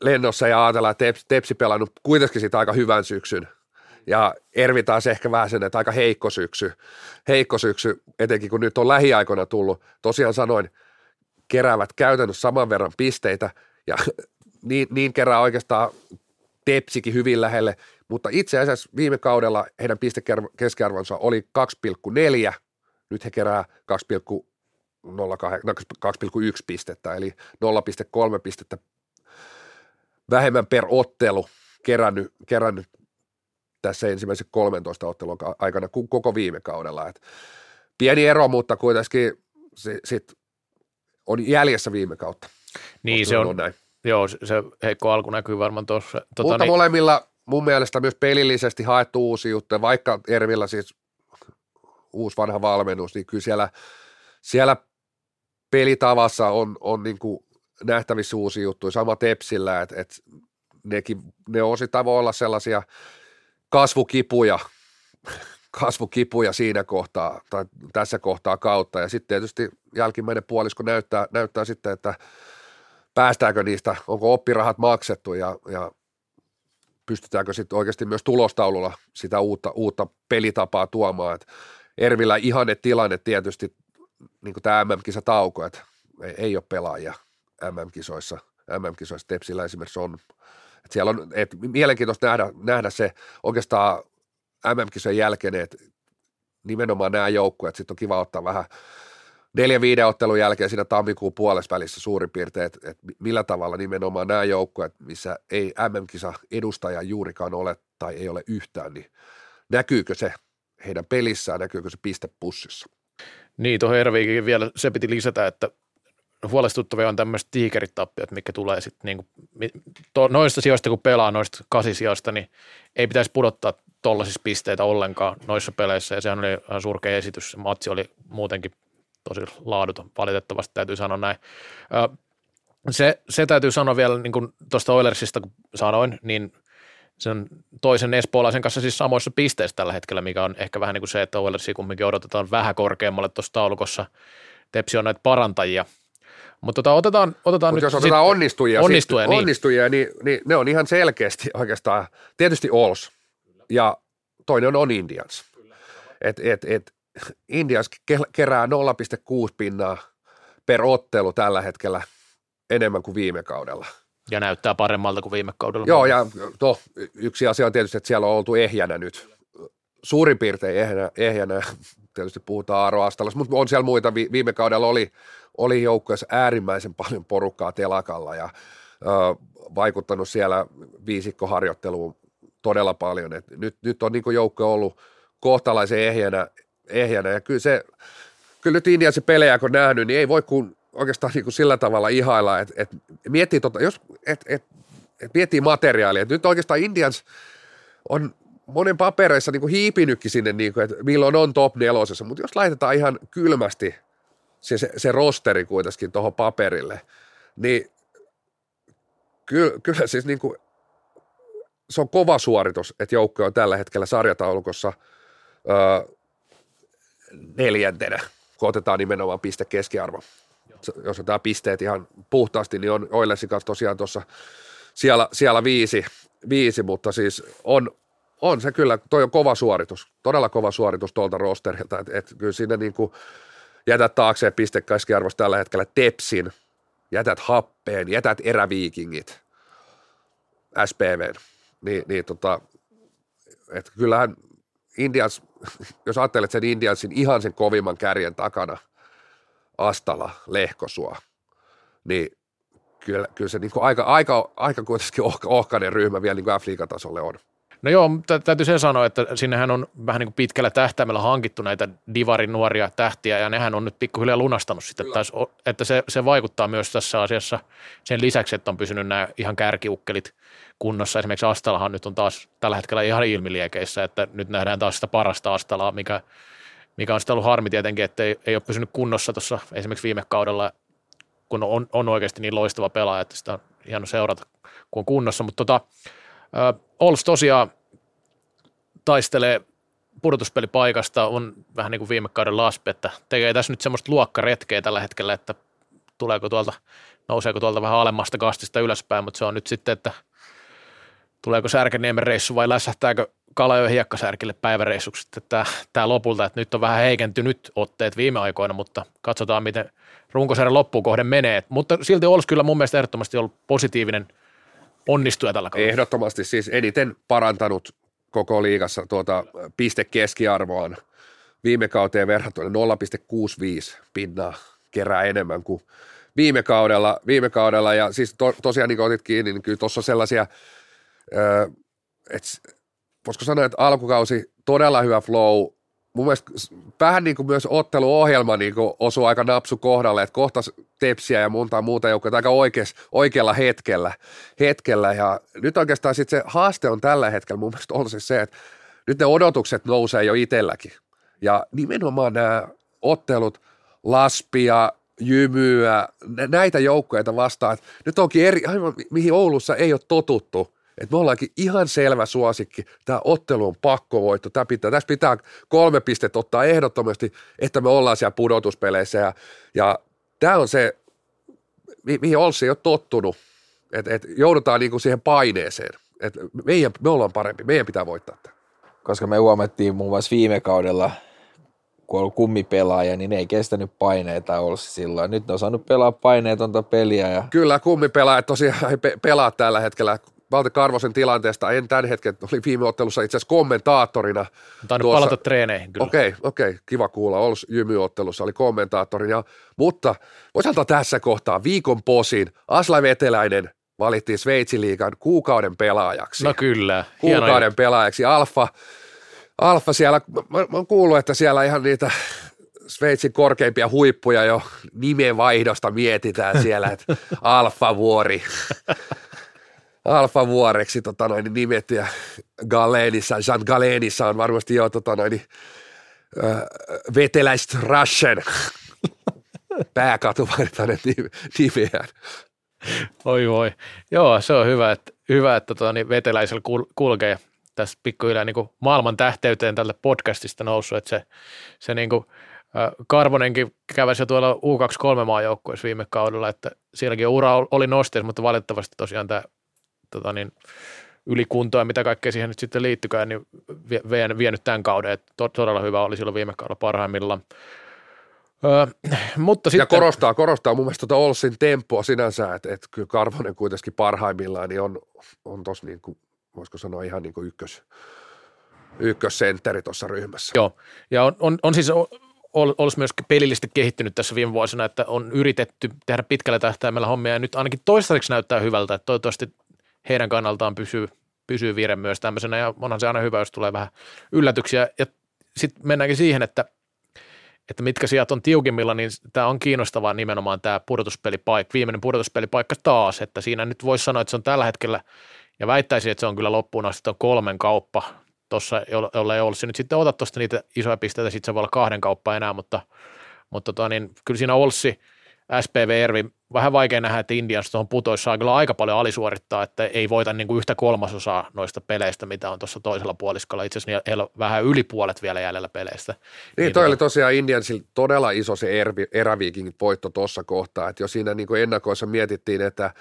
lennossa ja ajatellaan, että Tepsi, Tepsi pelannut kuitenkin sitä aika hyvän syksyn, ja Ervi taas ehkä vähän sen, että aika heikko syksy, heikko syksy, etenkin kun nyt on lähiaikoina tullut. Tosiaan sanoin, keräävät käytännössä saman verran pisteitä. Ja niin, niin kerää oikeastaan Tepsikin hyvin lähelle, mutta itse asiassa viime kaudella heidän pistekeskiarvonsa oli 2,4, nyt he kerää 2,01 no, pistettä, eli 0,3 pistettä vähemmän per ottelu kerännyt, kerännyt tässä ensimmäisen 13 ottelun aikana kuin koko viime kaudella. Et pieni ero, mutta kuitenkin se, sit on jäljessä viime kautta. Niin se on, on näin. joo, se heikko alku näkyy varmaan tuossa. Tota, mutta niin, molemmilla mun mielestä myös pelillisesti haettu uusi juttu, vaikka Ervillä siis uusi vanha valmennus, niin kyllä siellä, siellä pelitavassa on, on niin kuin nähtävissä uusi juttu, sama Tepsillä, että et nekin, ne osittain voi olla sellaisia – kasvukipuja, kasvukipuja siinä kohtaa tai tässä kohtaa kautta ja sitten tietysti jälkimmäinen puolisko näyttää, näyttää sitten, että päästäänkö niistä, onko oppirahat maksettu ja, ja pystytäänkö sitten oikeasti myös tulostaululla sitä uutta, uutta pelitapaa tuomaan. Et Ervillä ihanne tilanne tietysti, niin kuin tämä MM-kisa tauko, että ei, ei ole pelaajia MM-kisoissa. MM-kisoissa Tepsillä esimerkiksi on et siellä on et mielenkiintoista nähdä, nähdä se oikeastaan MM-kisojen jälkeen, että nimenomaan nämä joukkueet, sitten on kiva ottaa vähän neljä viiden ottelun jälkeen siinä tammikuun puolessa välissä suurin piirtein, että, että millä tavalla nimenomaan nämä joukkueet, missä ei MM-kisa edustaja juurikaan ole tai ei ole yhtään, niin näkyykö se heidän pelissään, näkyykö se pistepussissa? Niin, tuohon Erviikin vielä se piti lisätä, että huolestuttavia on tämmöiset tiikeritappiot, mikä tulee sitten niinku, noista sijoista, kun pelaa noista kasisijoista, niin ei pitäisi pudottaa tollaisissa pisteitä ollenkaan noissa peleissä, ja sehän oli ihan surkea esitys. Se matsi oli muutenkin tosi laaduton, valitettavasti täytyy sanoa näin. Se, se täytyy sanoa vielä niin tuosta Oilersista, kun sanoin, niin sen toisen espoolaisen kanssa siis samoissa pisteissä tällä hetkellä, mikä on ehkä vähän niin kuin se, että Oilersia kumminkin odotetaan vähän korkeammalle tuossa taulukossa. Tepsi on näitä parantajia. Mutta tota, otetaan, otetaan Mut nyt jos otetaan onnistujia, onnistujia, sit, niin. onnistujia niin, niin, ne on ihan selkeästi oikeastaan, tietysti Ols ja toinen on Indians. Et, et, et, Indians ke- kerää 0,6 pinnaa per ottelu tällä hetkellä enemmän kuin viime kaudella. ja näyttää paremmalta kuin viime kaudella. Joo, ja to, yksi asia on tietysti, että siellä on oltu ehjänä nyt. Suurin piirtein ehjänä, ehjänä. tietysti puhutaan Aaro Astalassa, mutta on siellä muita. Vi- Viime kaudella oli, oli joukkueessa äärimmäisen paljon porukkaa telakalla ja ö, vaikuttanut siellä viisikkoharjoitteluun todella paljon. Et nyt, nyt on niin joukkue ollut kohtalaisen ehjänä, ehjänä ja kyllä se, kyllä nyt Indian se pelejä kun nähnyt, niin ei voi kuin oikeastaan niin kuin sillä tavalla ihailla, että, että miettii, tota, jos, että, että, että miettii materiaalia, että nyt oikeastaan Indians on monen papereissa niin kuin hiipinytkin sinne, niin kuin, että milloin on top nelosessa, mutta jos laitetaan ihan kylmästi se, se, se rosteri kuitenkin tuohon paperille, niin kyllä, kyllä siis niin kuin, se on kova suoritus, että joukko on tällä hetkellä sarjataulukossa öö, neljäntenä, kun otetaan nimenomaan piste keskiarvo. Jos otetaan pisteet ihan puhtaasti, niin on Oilersin kanssa tosiaan tuossa siellä, siellä viisi, viisi, mutta siis on, on se kyllä, toi on kova suoritus, todella kova suoritus tuolta rosterilta, että et kyllä siinä niin kuin jätät taakseen piste keskiarvosta tällä hetkellä Tepsin, jätät Happeen, jätät Eräviikingit, SPVn, niin, niin tota, että kyllähän Indians, jos ajattelet sen Indiansin ihan sen kovimman kärjen takana, Astala, Lehkosua, niin kyllä, kyllä se niin kuin aika, aika, aika kuitenkin ohka, ohkainen ryhmä vielä niin kuin F-liigatasolle on. No joo, tä- täytyy sen sanoa, että sinnehän on vähän niin kuin pitkällä tähtäimellä hankittu näitä Divarin nuoria tähtiä, ja nehän on nyt pikkuhiljaa lunastanut sitä, että, että se, se vaikuttaa myös tässä asiassa sen lisäksi, että on pysynyt nämä ihan kärkiukkelit kunnossa. Esimerkiksi Astalahan nyt on taas tällä hetkellä ihan ilmiliekeissä, että nyt nähdään taas sitä parasta Astalaa, mikä, mikä on sitten ollut harmi tietenkin, että ei, ei ole pysynyt kunnossa tuossa esimerkiksi viime kaudella, kun on, on oikeasti niin loistava pelaaja, että sitä on hieno seurata, kun on kunnossa, mutta tota, Ols tosiaan taistelee pudotuspelipaikasta, on vähän niin kuin viime kauden laspe, että tekee tässä nyt semmoista luokkaretkeä tällä hetkellä, että tuleeko tuolta, nouseeko tuolta vähän alemmasta kastista ylöspäin, mutta se on nyt sitten, että tuleeko Särkäniemen reissu vai lässähtääkö Kalajoen hiekkasärkille päiväreissuksi, tämä, lopulta, että nyt on vähän heikentynyt otteet viime aikoina, mutta katsotaan miten runkosarjan loppuun kohden menee, mutta silti Ols kyllä mun mielestä ehdottomasti ollut positiivinen onnistuja tällä kaudella. Ehdottomasti. Siis eniten parantanut koko liigassa tuota piste keskiarvoaan viime kauteen verrattuna. 0,65 pinnaa kerää enemmän kuin viime kaudella, viime kaudella. Ja siis to, tosiaan niin kuin otit kiinni, niin kyllä tuossa sellaisia, että voisiko sanoa, että alkukausi todella hyvä flow, mun mielestä vähän niin kuin myös otteluohjelma niin kuin osui aika napsu kohdalle, että kohtas tepsiä ja monta muuta joukkoa aika oikeas, oikealla hetkellä, hetkellä. Ja nyt oikeastaan sitten se haaste on tällä hetkellä mun mielestä on siis se, että nyt ne odotukset nousee jo itselläkin. Ja nimenomaan nämä ottelut, Laspia, Jymyä, näitä joukkoja vastaan, nyt onkin eri, aivan mihin Oulussa ei ole totuttu, että me ollaankin ihan selvä suosikki. Tämä ottelu on pakkovoitto. Tämä pitää, tässä pitää kolme pistettä ottaa ehdottomasti, että me ollaan siellä pudotuspeleissä. Ja, ja tämä on se, mi- mihin Olssi ei ole tottunut. Että et joudutaan niinku siihen paineeseen. Et meidän, me ollaan parempi, meidän pitää voittaa tämä. Koska me huomattiin muun muassa viime kaudella, kun on ollut kummipelaaja, niin ne ei kestänyt paineita Olssi silloin. Nyt ne on saanut pelaa paineetonta peliä. Ja... Kyllä kummipelaajat tosiaan ei pe- pelaa tällä hetkellä Valte Karvosen tilanteesta en tämän hetken, oli viime ottelussa itse asiassa kommentaattorina. Tainnut tuossa... palata treeneihin kyllä. Okei, okay, okei, okay, kiva kuulla. Ols jymyottelussa oli kommentaattorina, mutta voisi antaa tässä kohtaa viikon posin. Asla Veteläinen valittiin Sveitsin liigan kuukauden pelaajaksi. No kyllä. Kuukauden pelaajaksi. Alfa, Alfa siellä, mä, mä oon kuullut, että siellä ihan niitä Sveitsin korkeimpia huippuja jo nimenvaihdosta mietitään siellä, että Alfa-vuori. Alfa-vuoreksi tota noin, nimetty ja Galenissa, Jean Galenissa on varmasti jo tota noin, äh, veteläiset Russian pääkatu vaihdetaan nimeään. Oi voi. Joo, se on hyvä, että, hyvä, että tuota, niin veteläisellä kul- kulkee tässä pikkuhiljaa niin maailman tähteyteen tältä podcastista noussut, että se, se niin kuin, Karvonenkin käväsi jo tuolla U23 maajoukkueessa viime kaudella, että sielläkin ura oli nosteessa, mutta valitettavasti tosiaan tämä tota niin, ylikuntoa ja mitä kaikkea siihen nyt sitten liittykään, niin vienyt, vienyt tämän kauden. Että todella hyvä oli silloin viime kaudella parhaimmillaan. Öö, mutta sitten, ja korostaa, korostaa mun mielestä tuota Olsin tempoa sinänsä, että, että kyllä Karvonen kuitenkin parhaimmillaan niin on, on tuossa niin kuin, voisiko sanoa ihan niin kuin ykkös, ykkössentteri tuossa ryhmässä. Joo, ja on, on, on siis olisi myös pelillisesti kehittynyt tässä viime vuosina, että on yritetty tehdä pitkällä tähtäimellä hommia ja nyt ainakin toistaiseksi näyttää hyvältä, että toivottavasti heidän kannaltaan pysyy, pysyy vire myös tämmöisenä. Ja onhan se aina hyvä, jos tulee vähän yllätyksiä. Ja sitten mennäänkin siihen, että että mitkä sijat on tiukimmilla, niin tämä on kiinnostavaa nimenomaan tämä pudotuspelipaikka, viimeinen pudotuspelipaikka taas, että siinä nyt voisi sanoa, että se on tällä hetkellä, ja väittäisin, että se on kyllä loppuun asti on kolmen kauppa tuossa, jolla ei ollut se nyt sitten ota tuosta niitä isoja pisteitä, sitten se voi olla kahden kauppa enää, mutta, mutta tota, niin, kyllä siinä Olssi, SPV Ervi, vähän vaikea nähdä, että Indians tuohon putoissa saa kyllä aika paljon alisuorittaa, että ei voita niin kuin yhtä kolmasosaa noista peleistä, mitä on tuossa toisella puoliskolla. Itse asiassa heillä on vähän yli puolet vielä jäljellä peleistä. Niin, niin toi oli tosiaan Indiansilla todella iso se ervi, eräviikingit voitto tuossa kohtaa, että jo siinä niin kuin ennakoissa mietittiin, että,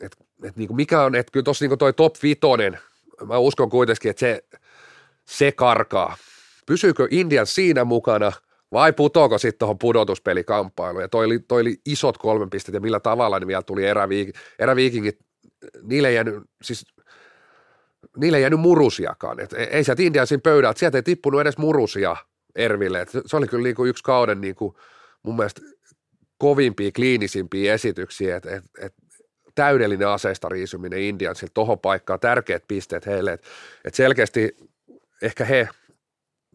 että, että niin kuin mikä on, että kyllä tuossa niin toi top vitonen, mä uskon kuitenkin, että se, se karkaa. Pysyykö Indian siinä mukana – vai putoako sitten tuohon pudotuspelikamppailuun. Ja toi oli, toi oli isot kolmen pistet ja millä tavalla niin vielä tuli eräviik- eräviikingit, niille ei jäänyt, siis niille ei jäänyt murusiakaan. Et ei sieltä Indiansin pöydältä, sieltä ei tippunut edes murusia Erville. Et se oli kyllä niinku yksi kauden niinku mun mielestä kovimpia, kliinisimpiä esityksiä, että et, et täydellinen aseista riisuminen Indiansilta tuohon paikkaan, tärkeät pisteet heille, että et selkeästi ehkä he –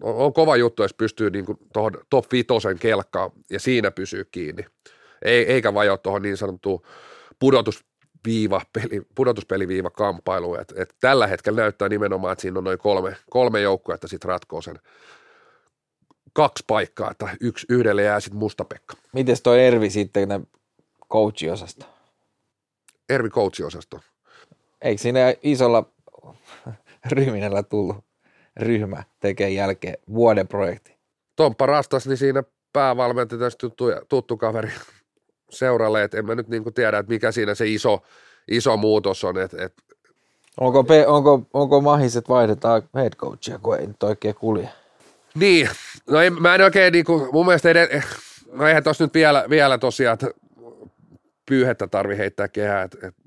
on, on kova juttu, jos pystyy niin kuin tuohon top vitosen kelkkaan ja siinä pysyy kiinni, Ei, eikä vajoa tuohon niin sanottuun pudotusviiva, peli, pudotuspeliviiva kamppailu. Et, et tällä hetkellä näyttää nimenomaan, että siinä on noin kolme, kolme joukkoa, että sitten ratkoo sen kaksi paikkaa, että yksi, yhdelle jää sitten Mustapekka. Miten toi Ervi sitten coachiosasto? Ervi coachiosasto. Eikö siinä isolla ryhminällä tullut ryhmä tekee jälkeen vuoden projekti. Tomppa Rastas, niin siinä päävalmentaja tuttu, tuttu kaveri seuralle, että en mä nyt niin tiedä, että mikä siinä se iso, iso muutos on. Että, että onko, pe, onko, onko mahis, että vaihdetaan head coachia, kun ei nyt oikein kulje? Niin, no en, mä en oikein, niin kuin, mun mielestä edes, no eihän tuossa nyt vielä, vielä tosiaan, että pyyhettä tarvi heittää kehää, että, että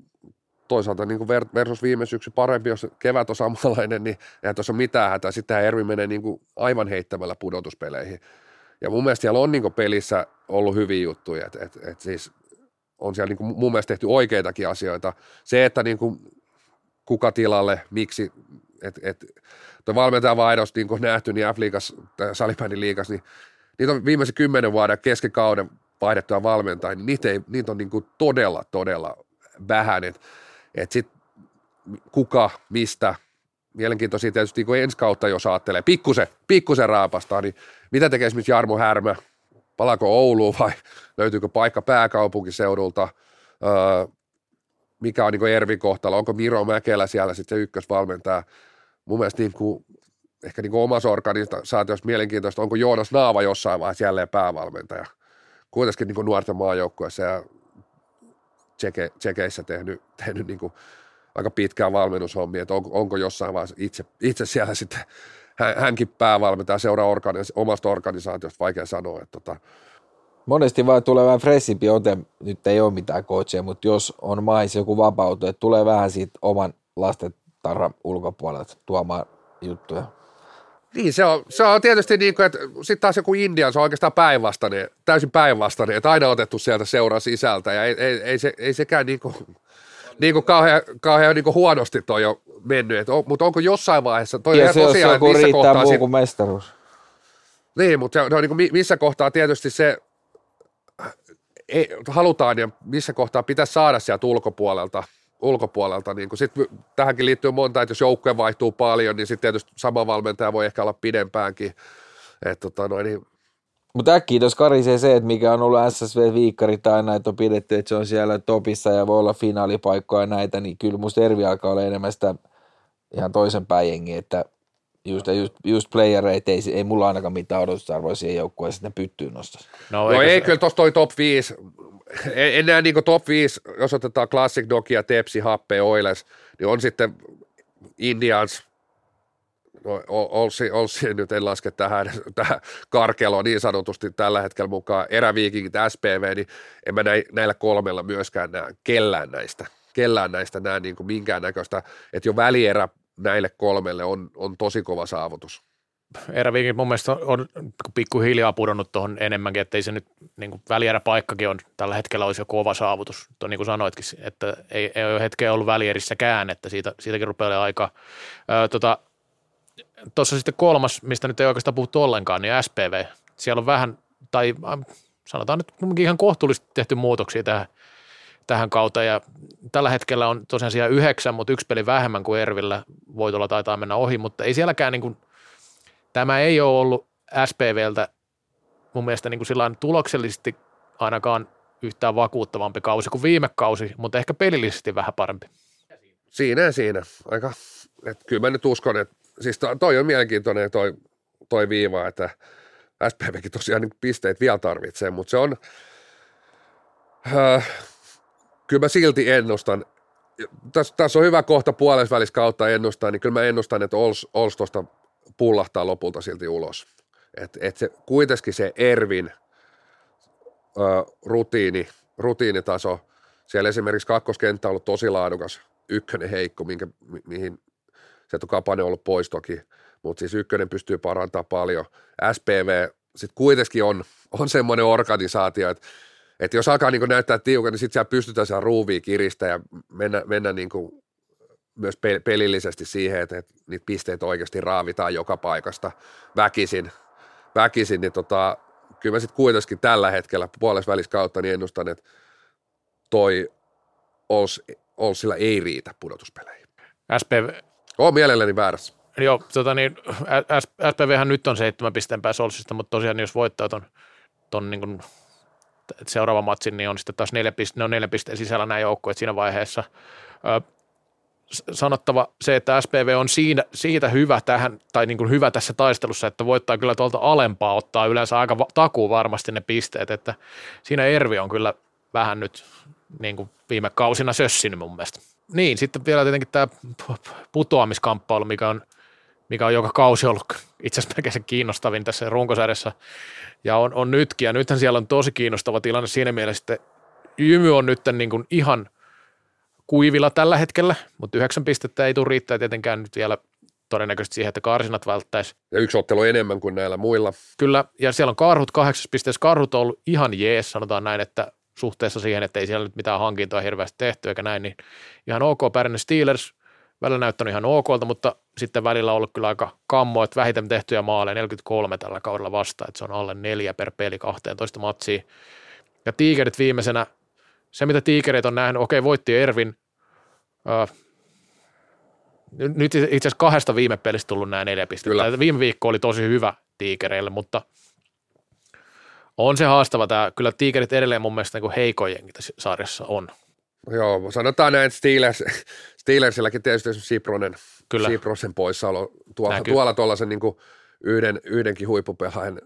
toisaalta niin kuin versus viime syksy parempi, jos kevät on samanlainen, niin eihän tuossa mitään hätää. Sitten Ervi menee niin kuin aivan heittämällä pudotuspeleihin. Ja mun mielestä siellä on niin kuin pelissä ollut hyviä juttuja, että et, et siis on siellä niin kuin mun mielestä tehty oikeitakin asioita. Se, että niin kuin kuka tilalle, miksi, että et, tuo valmentaja vaihdos niin kuin nähty, niin F-liigas, salibändin liigas, niin niitä on viimeisen kymmenen vuoden keskikauden vaihdettua valmentajia, niin niitä, ei, niitä on niin kuin todella, todella vähän. Että että sitten kuka, mistä, mielenkiintoisia tietysti kun ensi kautta jos ajattelee, pikkusen, pikkusen raapastaa, niin mitä tekee esimerkiksi Jarmo Härmä, palaako Ouluun vai löytyykö paikka pääkaupunkiseudulta, öö, mikä on niin Ervin kohtalo, onko Miro Mäkelä siellä sitten se ykkösvalmentaja, mun mielestä niin kuin, ehkä niin omassa organisaatiossa mielenkiintoista, onko Joonas Naava jossain vaiheessa jälleen päävalmentaja, kuitenkin niin nuorten maajoukkueessa ja tseke, tsekeissä tehnyt, tehnyt niin kuin aika pitkään valmennushommia, että onko, onko jossain vaiheessa itse, itse siellä sitten hänkin päävalmentaja seuraa organis- omasta organisaatiosta, vaikea sanoa. Että tota. Monesti vaan tulee vähän freshimpi ote, nyt ei ole mitään coachia, mutta jos on mais joku vapautu, että tulee vähän siitä oman lasten tarran ulkopuolelta tuomaan juttuja. Niin, se on, se on tietysti niin kuin, että sitten taas joku India, se on oikeastaan päinvastainen, täysin päinvastainen, että aina otettu sieltä seuran sisältä ja ei, ei, ei, se, ei sekään niin kuin, niin kuin kauhean, kauhean niin kuin huonosti toi jo mennyt, että on, mutta onko jossain vaiheessa, toi ja se, tosiaan, jos joku riittää muu kuin mestaruus. Niin, mutta se, on niin kuin missä kohtaa tietysti se ei, halutaan ja missä kohtaa pitäisi saada sieltä ulkopuolelta, ulkopuolelta. Niin sit tähänkin liittyy monta, että jos joukkue vaihtuu paljon, niin sitten tietysti sama valmentaja voi ehkä olla pidempäänkin. Et, tota, noin, niin mutta äkkiä tuossa karisee se, että mikä on ollut SSV-viikkarit aina, että on pidetty, että se on siellä topissa ja voi olla finaalipaikkoja ja näitä, niin kyllä musta Ervi alkaa olla enemmän sitä ihan toisen päin että just, just, just playereita, ei, ei mulla ainakaan mitään odotusarvoa siihen joukkueeseen, että ne pyttyy nostaa. No, no ei, se... kyllä tuossa toi top 5, enää niin top 5, jos otetaan Classic Nokia, Tepsi, Happe, Oilers, niin on sitten Indians, no, Olsi, Olsi nyt en laske tähän, tähän karkeloon niin sanotusti tällä hetkellä mukaan, eräviikingit, SPV, niin en mä näillä kolmella myöskään näe kellään näistä, kellään näistä näe niin kuin minkäännäköistä, että jo välierä näille kolmelle on, on tosi kova saavutus. Eräviikin mun mielestä on pikkuhiljaa pudonnut tuohon enemmänkin, että ei se nyt niin kuin on tällä hetkellä olisi jo kova saavutus. Tuo, niin kuin sanoitkin, että ei, ei ole hetkeä ollut välierissäkään, että siitä, siitäkin rupeaa aika. tota, Tuossa sitten kolmas, mistä nyt ei oikeastaan puhuttu ollenkaan, niin SPV. Siellä on vähän, tai sanotaan nyt ihan kohtuullisesti tehty muutoksia tähän – tähän kautta ja tällä hetkellä on tosiaan siellä yhdeksän, mutta yksi peli vähemmän kuin Ervillä. Voitolla taitaa mennä ohi, mutta ei sielläkään niin kuin, tämä ei ole ollut SPVltä mun mielestä niin kuin tuloksellisesti ainakaan yhtään vakuuttavampi kausi kuin viime kausi, mutta ehkä pelillisesti vähän parempi. Siinä siinä. Aika, että kyllä mä nyt uskon, että siis toi on mielenkiintoinen toi, toi viiva, että SPVkin tosiaan niin pisteet vielä tarvitsee, mutta se on, äh, kyllä mä silti ennustan, tässä, tässä on hyvä kohta puolesvälis kautta ennustaa, niin kyllä mä ennustan, että Ols, Ols tuosta pullahtaa lopulta silti ulos. Että et se, kuitenkin se Ervin ö, rutiini, rutiinitaso, siellä esimerkiksi kakkoskenttä on ollut tosi laadukas, ykkönen heikko, minkä, mi, mihin se on Kapane ollut pois toki, mutta siis ykkönen pystyy parantamaan paljon. SPV sitten kuitenkin on, on semmoinen organisaatio, että että jos alkaa niin näyttää tiukan, niin sitten siellä pystytään siellä ruuvia kiristä ja mennä, mennä niin kuin myös pelillisesti siihen, että, niitä pisteitä oikeasti raavitaan joka paikasta väkisin, väkisin niin tota, kyllä mä sitten kuitenkin tällä hetkellä puolessa välissä kautta niin ennustan, että toi Ols, Olsilla ei riitä pudotuspeleihin. SPV. Olen mielelläni väärässä. Joo, tota niin, SPVhän nyt on seitsemän pisteen päässä Olsista, mutta tosiaan jos voittaa ton, ton niin kuin että seuraava matsi niin on sitten taas neljä, piste, ne on neljä pisteen sisällä nämä joukkueet siinä vaiheessa. Ö, sanottava se, että SPV on siinä, siitä hyvä tähän, tai niin kuin hyvä tässä taistelussa, että voittaa kyllä tuolta alempaa ottaa yleensä aika takuu varmasti ne pisteet, että siinä Ervi on kyllä vähän nyt niin kuin viime kausina sössinyt mun mielestä. Niin, sitten vielä tietenkin tämä putoamiskamppailu, mikä on, mikä on joka kausi ollut itse asiassa melkein se kiinnostavin tässä runkosarjassa ja on, on nytkin, ja nythän siellä on tosi kiinnostava tilanne siinä mielessä, että Jymy on nyt niin kuin ihan kuivilla tällä hetkellä, mutta yhdeksän pistettä ei tule riittää tietenkään nyt vielä todennäköisesti siihen, että karsinat välttäisi. Ja yksi ottelu enemmän kuin näillä muilla. Kyllä, ja siellä on karhut kahdeksas pisteessä. Karhut on ollut ihan jees, sanotaan näin, että suhteessa siihen, että ei siellä nyt mitään hankintoa hirveästi tehty eikä näin, niin ihan ok pärjännyt Steelers, välillä näyttänyt ihan okolta, mutta sitten välillä on ollut kyllä aika kammo, että vähiten tehtyjä maaleja 43 tällä kaudella vasta, että se on alle neljä per peli 12 matsia. Ja tiikerit viimeisenä, se mitä tiikerit on nähnyt, okei voitti Ervin, äh, nyt itse asiassa kahdesta viime pelistä tullut nämä neljä pistettä. Kyllä. Viime viikko oli tosi hyvä tiikereille, mutta on se haastava tämä. Kyllä tiikerit edelleen mun mielestä niin heikoin jengi tässä sarjassa on. Joo, sanotaan näin, että Steelers, Steelersilläkin tietysti Sipronen, Kyllä. Siprosen poissaolo tuolla, Näkyy. tuolla tuollaisen niin kuin yhden, yhdenkin huippupelaajan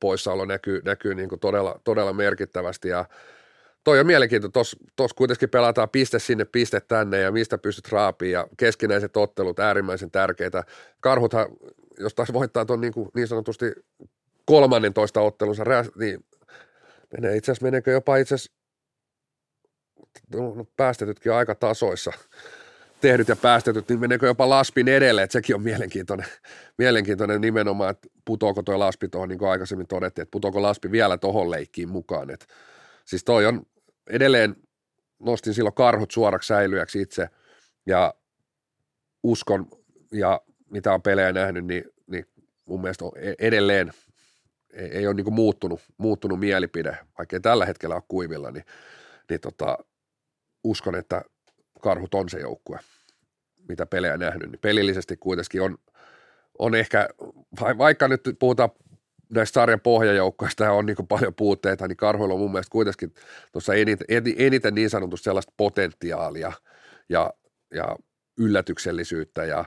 poissaolo näkyy, näkyy niin kuin todella, todella merkittävästi ja toi on mielenkiintoista, tuossa kuitenkin pelataan piste sinne, piste tänne ja mistä pystyt raapiin ja keskinäiset ottelut äärimmäisen tärkeitä. Karhuthan, jos taas voittaa tuon niin, niin sanotusti kolmannen toista ottelunsa, niin menee itse asiassa, meneekö jopa itse asiassa no, päästetytkin on aika tasoissa. Tehdyt ja päästetyt, niin meneekö jopa Laspin edelle, että sekin on mielenkiintoinen, mielenkiintoinen nimenomaan, että putoako tuo Laspi tuohon, niin kuin aikaisemmin todettiin, että putoako Laspi vielä tuohon leikkiin mukaan, että siis toi on edelleen, nostin silloin karhut suoraksi säilyjäksi itse ja uskon ja mitä on pelejä nähnyt, niin, niin mun mielestä e- edelleen ei, ei ole niin muuttunut, muuttunut mielipide, vaikka ei tällä hetkellä ole kuivilla, niin, niin tota, uskon, että karhut on se joukkue, mitä pelejä nähnyt. Niin pelillisesti kuitenkin on, on ehkä, vaikka nyt puhutaan näistä sarjan pohjajoukkoista on niin paljon puutteita, niin karhuilla on mun mielestä kuitenkin tuossa eniten, eniten niin sanotusti sellaista potentiaalia ja, ja yllätyksellisyyttä ja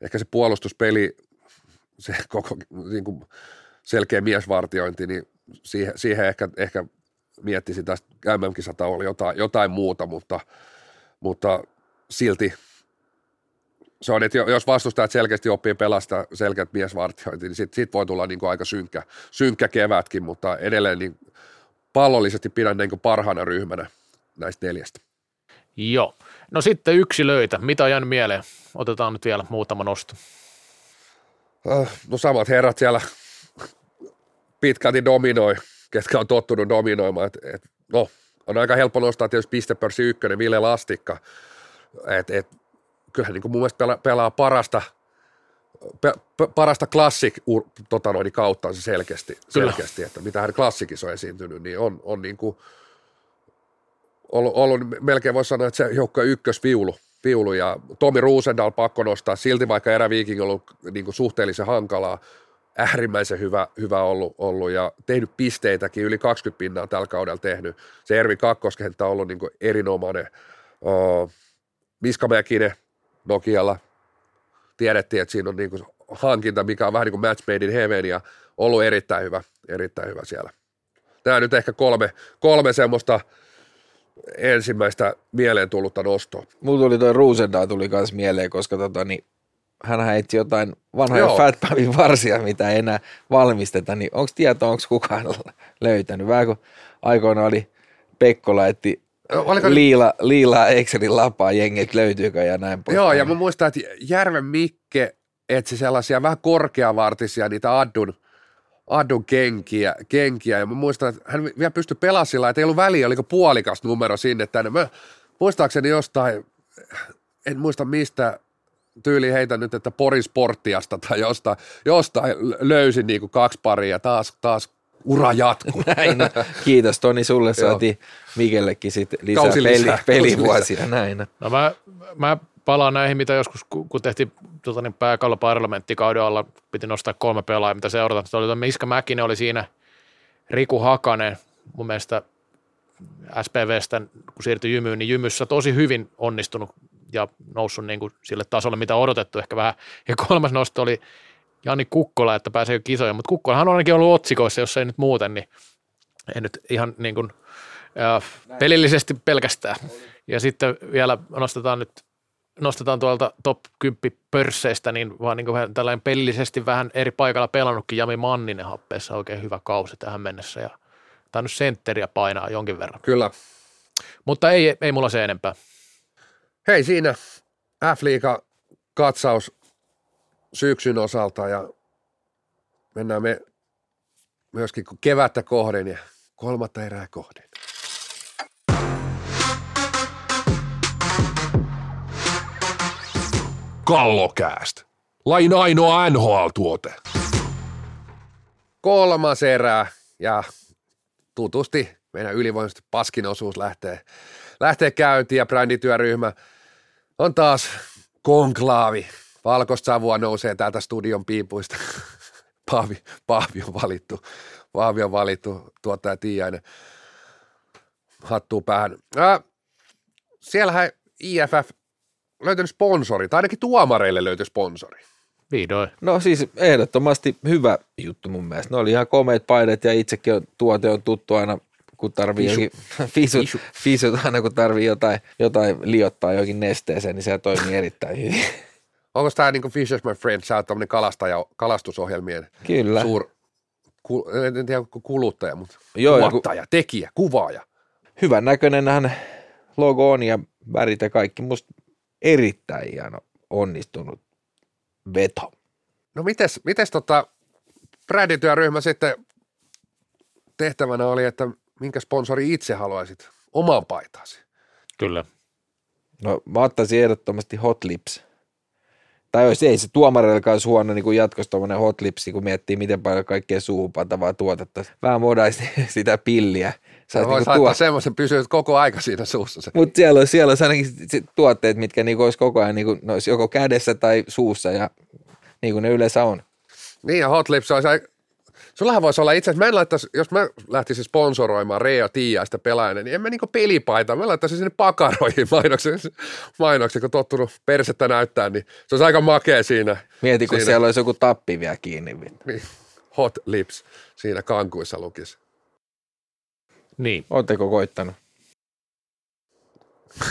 ehkä se puolustuspeli, se koko niin kuin selkeä miesvartiointi, niin siihen, siihen ehkä, ehkä miettisin tästä MM-kisatauolla jotain, jotain muuta, mutta, mutta silti se on, että jos vastustajat selkeästi oppii pelasta selkeät miesvartiointi, niin sitten sit voi tulla niin kuin aika synkkä, synkkä kevätkin, mutta edelleen niin pallollisesti pidän niin kuin parhaana ryhmänä näistä neljästä. Joo. No sitten yksilöitä. Mitä on jäänyt mieleen? Otetaan nyt vielä muutama nosto. Äh, no samat herrat siellä pitkälti dominoi, ketkä on tottunut dominoimaan. Et, et, no, on aika helppo nostaa tietysti pistepörssi ykkönen, Ville Lastikka. Et, et, kyllähän niin kuin mun mielestä pelaa, pelaa parasta, pe, pe, parasta klassik tota noin, kautta se selkeästi, selkeästi, että mitä hän klassikissa on esiintynyt, niin on, on niin kuin ollut, ollut, melkein voisi sanoa, että se joukko ykkösviulu, viulu ja Tomi Ruusendal pakko nostaa, silti vaikka eräviikin on ollut niin kuin suhteellisen hankalaa, äärimmäisen hyvä, hyvä ollut, ollut ja tehnyt pisteitäkin, yli 20 pinnaa tällä kaudella tehnyt. Se Ervi kakkoskenttä on ollut niin kuin erinomainen. Uh, Miska Mäkinen Nokialla tiedettiin, että siinä on niin kuin hankinta, mikä on vähän niin kuin match made in heaven ja ollut erittäin hyvä, erittäin hyvä siellä. Nämä nyt ehkä kolme, kolme semmoista ensimmäistä mieleen tullutta nostoa. Mulla tuli toi Ruusendaa tuli myös mieleen, koska tota, niin hän heitti jotain vanhoja Joo. Fatpavin varsia, mitä ei enää valmisteta, niin onko tietoa, onko kukaan löytänyt? Vähän kun aikoina oli Pekko laitti Oliko... liila, liilaa Excelin lapaa jengit löytyykö ja näin pois. Joo, ja mä muistan, että Järven Mikke etsi sellaisia vähän korkeavartisia niitä Addun, Addun kenkiä, kenkiä, ja mä muistan, että hän vielä pystyi pelasilla, että ei ollut väliä, oliko puolikas numero sinne tänne. Mä muistaakseni jostain, en muista mistä, tyyli heitä nyt, että Porin sporttiasta tai jostain, jostain löysin niin kuin kaksi paria taas, taas ura jatkuu. Näin, kiitos Toni, sulle saatiin Mikellekin sitten lisää, Kausi peli, lisää. pelivuosia. Näin. No mä, mä palaan näihin, mitä joskus, kun tehtiin tota, niin pääkalloparlamenttikauden alla, piti nostaa kolme pelaajaa, mitä seurataan. Se oli Miska Mäkinen oli siinä, Riku Hakanen, mun mielestä SPVstä, kun siirtyi Jymyyn, niin Jymyssä tosi hyvin onnistunut ja noussut niin kuin sille tasolle, mitä odotettu ehkä vähän. Ja kolmas nosto oli Jani Kukkola, että pääsee jo kisoja, mutta Kukkolahan on ainakin ollut otsikoissa, jos ei nyt muuten, niin ei nyt ihan niin kuin, äh, pelillisesti pelkästään. Ja sitten vielä nostetaan nyt nostetaan tuolta top 10 pörsseistä, niin vaan niin kuin tällainen pelillisesti vähän eri paikalla pelannutkin Jami Manninen happeessa oikein hyvä kausi tähän mennessä ja nyt sentteriä painaa jonkin verran. Kyllä. Mutta ei, ei mulla se enempää. Hei siinä F-liiga katsaus syksyn osalta ja mennään me myöskin kevättä kohden ja kolmatta erää kohden. Kallokääst. Lain ainoa NHL-tuote. Kolmas erä ja tutusti meidän ylivoimaisesti paskin osuus lähtee, lähtee käyntiin ja brändityöryhmä on taas konklaavi Valkoista savua nousee täältä studion piipuista. Paavi, Paavi on valittu. Paavi on valittu, tuottaja Tiiainen. Hattuu päähän. Äh, siellähän IFF löytänyt sponsori, tai ainakin tuomareille löytyi sponsori. Vihdoin. No siis ehdottomasti hyvä juttu mun mielestä. Ne oli ihan komeet paidat ja itsekin on, tuote on tuttu aina kun tarvii Fisu. jokin, fisut, Fisu. fisut aina kun tarvii jotain, jotain liottaa jokin nesteeseen, niin se toimii erittäin hyvin. Onko tämä niin Fishers My Friend, sä oot tämmöinen kalastaja, kalastusohjelmien Kyllä. suur, ku, en tiedä kuluttaja, mutta Joo, kuvattaja, ku, tekijä, kuvaaja. Hyvän näköinenhän logo on ja värit ja kaikki. Musta erittäin hieno onnistunut veto. No mites, mites tota, brändityöryhmä sitten tehtävänä oli, että minkä sponsori itse haluaisit omaan paitaasi? Kyllä. No mä ottaisin ehdottomasti Hot Lips tai olisi, ei se tuomareillekaan olisi huono niin jatkossa tuommoinen hotlipsi, kun miettii, miten paljon kaikkea suupantavaa tuotetta. Vähän modaisi sitä pilliä. Sä voisi niinku tuo... semmoisen pysyä koko aika siinä suussa. Mutta siellä olisi, siellä olisi ainakin tuotteet, mitkä niinku olisi koko ajan niinku, ne olisi joko kädessä tai suussa ja niin kuin ne yleensä on. Niin ja Hotlips olisi aika, Sullahan voisi olla itse asiassa, mä en laittaisi, jos mä lähtisin sponsoroimaan Rea Tiiaista pelaajana, niin en mä niinku pelipaita, mä laittaisin sinne pakaroihin mainoksen, mainoksen kun tottunut persettä näyttää, niin se olisi aika makea siinä. Mieti, kun siinä. siellä olisi joku tappi vielä kiinni. Niin, hot lips siinä kankuissa lukisi. Niin. Oletteko koittanut?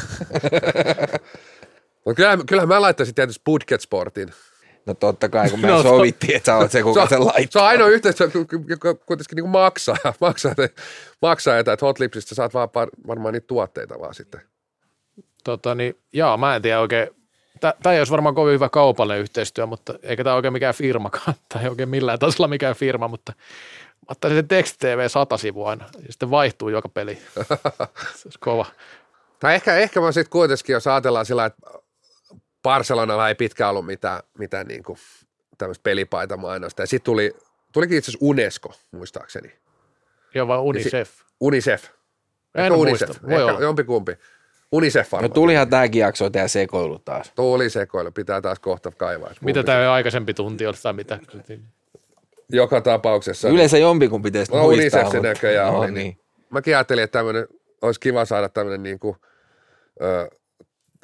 no kyllähän, kyllähän mä laittaisin tietysti Budget Sportin No totta kai, kun me no, sovittiin, että sä oot se, kuka se, sen laittaa. Se on ainoa yhteys, joka kuitenkin niin maksaa, maksaa, maksaa että Hotlipsistä saat vaan varmaan niitä tuotteita vaan sitten. Tota niin, jaa, mä en tiedä oikein. Tämä ei olisi varmaan kovin hyvä kaupallinen yhteistyö, mutta eikä tämä oikein mikään firmakaan, tai oikein millään tasolla mikään firma, mutta mä ottaisin sen Text TV sata sivua aina, ja sitten vaihtuu joka peli. se olisi kova. Tai ehkä, ehkä mä sitten kuitenkin, jos ajatellaan sillä, että Barcelonalla ei pitkään ollut mitään, mitään niin kuin tämmöistä pelipaitamainosta. Ja sitten tuli, tulikin itse asiassa Unesco, muistaakseni. Joo, vai Unicef? Si- Unicef. En Ehkä Unicef. muista, voi Ehkä olla. Jompikumpi. Unicef varmaan. No tulihan tämäkin jakso tehdä sekoilu taas. Tuli sekoilu, pitää taas kohta kaivaa. Mitä tämä aikaisempi tunti oli tai mitä? Joka tapauksessa. Yleensä jompikumpi teistä no, muistaa. Unicef se näköjään no, oli. Niin. niin. Mäkin ajattelin, että tämmöinen, olisi kiva saada tämmöinen niin kuin, ö,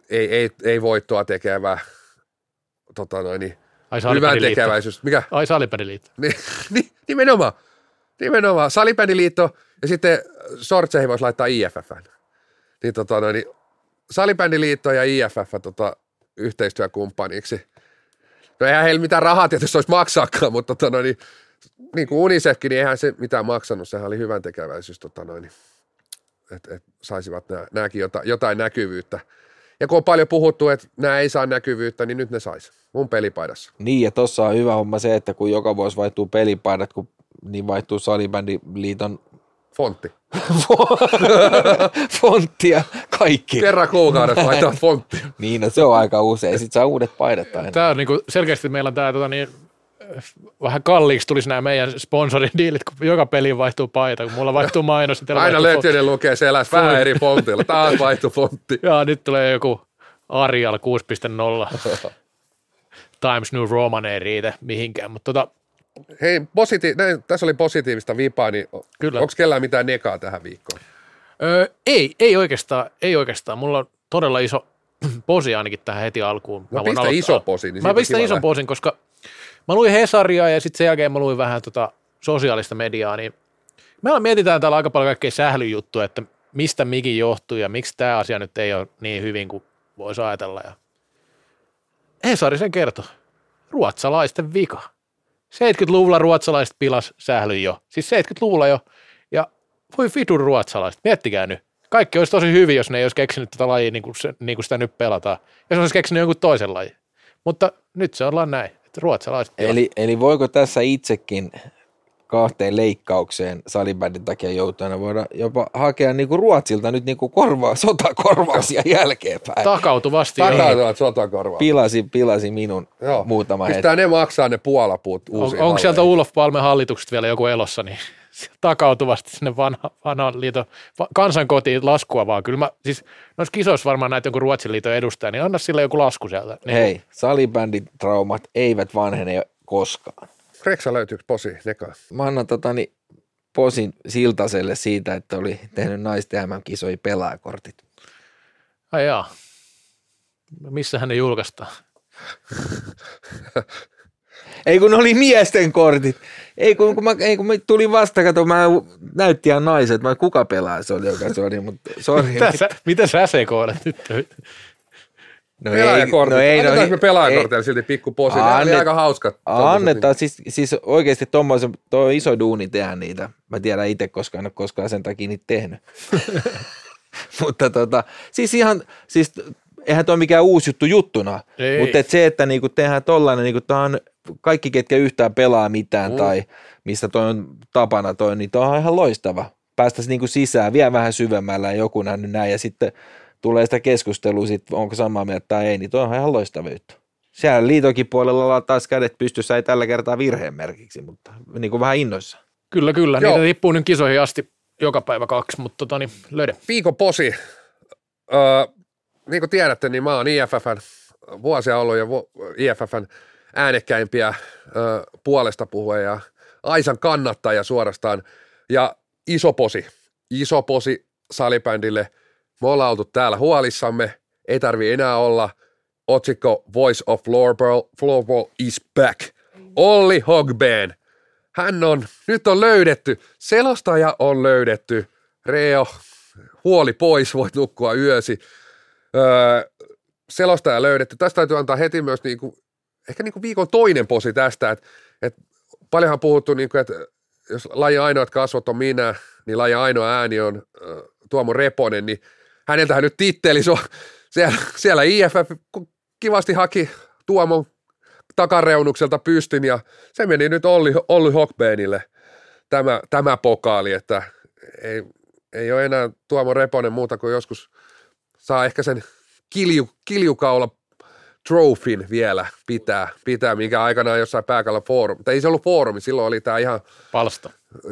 ei, ei, ei voittoa tekevä tota noin, niin, hyvän tekeväisyys. Mikä? Ai. Niin, niin, nimenomaan. Nimenomaan. Salipäniliitto ja sitten Sortseihin voisi laittaa IFF. Niin, tota noin, niin, salibändiliitto ja IFF tota, yhteistyökumppaniksi. No eihän heillä mitään rahaa tietysti olisi maksaakaan, mutta tota noin, niin, niin kuin Unicefkin, niin eihän se mitään maksanut. Sehän oli hyvän tekeväisyys, tota noin, että et saisivat nää, nääkin jotain, jotain näkyvyyttä. Ja kun on paljon puhuttu, että nämä ei saa näkyvyyttä, niin nyt ne sais mun pelipaidassa. Niin, ja tuossa on hyvä homma se, että kun joka vuosi vaihtuu pelipaidat, kun niin vaihtuu salibändiliiton Fontti. Fonttia, kaikki. Kerran kuukaudessa vaihtaa fonttia. niin, no se on aika usein. Sitten saa uudet paidat aina. Tämä on niin kuin, selkeästi meillä on tämä tota, niin, vähän kalliiksi tulisi nämä meidän sponsorin diilit, kun joka peli vaihtuu paita, kun mulla vaihtuu mainos. Aina Lehtinen lukee selässä vähän eri fontilla, taas vaihtuu fontti. Joo, nyt tulee joku Arial 6.0. Times New Roman ei riitä mihinkään, mutta tota, Hei, positi- näin, tässä oli positiivista vipaa, niin Kyllä. onko kellään mitään nekaa tähän viikkoon? Öö, ei, ei oikeastaan, ei oikeastaan. Mulla on todella iso posi ainakin tähän heti alkuun. Mä, mä pistä iso posi. Niin mä pistän ison posin, koska Mä luin Hesaria ja sitten sen jälkeen mä luin vähän tota sosiaalista mediaa, niin me mietitään täällä aika paljon kaikkea sählyjuttuja, että mistä mikin johtuu ja miksi tämä asia nyt ei ole niin hyvin kuin voisi ajatella. Ja Hesari sen kertoi. Ruotsalaisten vika. 70-luvulla ruotsalaiset pilas sählyn jo. Siis 70-luvulla jo. Ja voi vitun ruotsalaiset. Miettikää nyt. Kaikki olisi tosi hyvin, jos ne ei olisi keksinyt tätä lajia niin kuin, se, niin kuin sitä nyt pelataan. Jos olisi keksinyt jonkun toisen lajin. Mutta nyt se ollaan näin ruotsalaiset. Eli, eli voiko tässä itsekin kahteen leikkaukseen salibändin takia joutuneena voida jopa hakea niinku Ruotsilta nyt niinku korvaa, sotakorvauksia jälkeenpäin. Takautuvasti. Takautuvat sotakorvauksia. Pilasi, pilasi minun Joo. muutama hetki. Mistä ne maksaa ne puolapuut On, Onko sieltä Ulof Palme hallituksesta vielä joku elossa, niin takautuvasti sinne vanha, vanhan liiton kansankotiin laskua vaan. Kyllä mä, siis noissa kisoissa varmaan näitä jonkun Ruotsin liiton edustaja, niin anna sille joku lasku sieltä. Niin Hei, salibändin traumat eivät vanhene koskaan. Reksa löytyykö posi, neka? Mä annan totani, posin Siltaselle siitä, että oli tehnyt naisten MM-kisoja pelaajakortit. Ai jaa. Missä hän ne julkaistaan? Ei kun oli miesten kortit. Ei kun, kun, mä, ei kun mä tulin vasta, kato, mä näytti ihan naiset, mä kuka pelaa se oli, joka se oli, mutta sorry. mitä, sä, mitä sä sekoilet nyt? No pelaajakortit. No ei, no Annetaan no, me pelaajakortilla silti pikku posi. Ne oli aika hauskat. Annetaan, siis, siis oikeasti tuommoisen, tuo iso duuni tehdä niitä. Mä tiedän itse, koska en ole koskaan sen takia niitä tehnyt. mutta tota, siis ihan, siis eihän toi mikään uusi juttu juttuna, ei. mutta et se, että niinku tehdään tollainen, niinku on kaikki, ketkä yhtään pelaa mitään mm. tai mistä toi on tapana toi, niin toi on ihan loistava. Päästäisiin niinku sisään vielä vähän syvemmällä ja joku nähnyt näin ja sitten tulee sitä keskustelua, sit, onko samaa mieltä tai ei, niin toi on ihan loistava juttu. Siellä liitokin puolella ollaan taas kädet pystyssä, ei tällä kertaa virheen merkiksi, mutta niin kuin vähän innoissa. Kyllä, kyllä. Joo. Niitä tippuu nyt kisoihin asti joka päivä kaksi, mutta tota, niin, löydä. Viikon posi. Öö, niin kuin tiedätte, niin mä oon IFFn vuosia ollut ja vu- IFFn äänekkäimpiä puolesta puhuja Aisan kannattaja suorastaan. Ja iso posi, iso posi salibändille. Me ollaan oltu täällä huolissamme, ei tarvi enää olla. Otsikko Voice of Floorball, Floorball is back. Olli Hogben. Hän on, nyt on löydetty, selostaja on löydetty. Reo, huoli pois, voit nukkua yösi. Öö, selostaja löydetty. Tästä täytyy antaa heti myös niinku, ehkä niinku viikon toinen posi tästä, että et paljonhan puhuttu, niinku, että jos lajin ainoat kasvot on minä, niin lajin ainoa ääni on äh, Tuomo Reponen, niin häneltähän nyt titteli, se on, siellä, siellä IFF kivasti haki Tuomon takareunukselta pystin ja se meni nyt Olli, Olli Hockbenille tämä, tämä pokaali, että ei, ei ole enää Tuomo Reponen muuta kuin joskus saa ehkä sen kilju, kiljukaula trofin vielä pitää, pitää, mikä aikanaan jossain pääkalla foorumi, tai ei se ollut foorumi, silloin oli tämä ihan Palsta.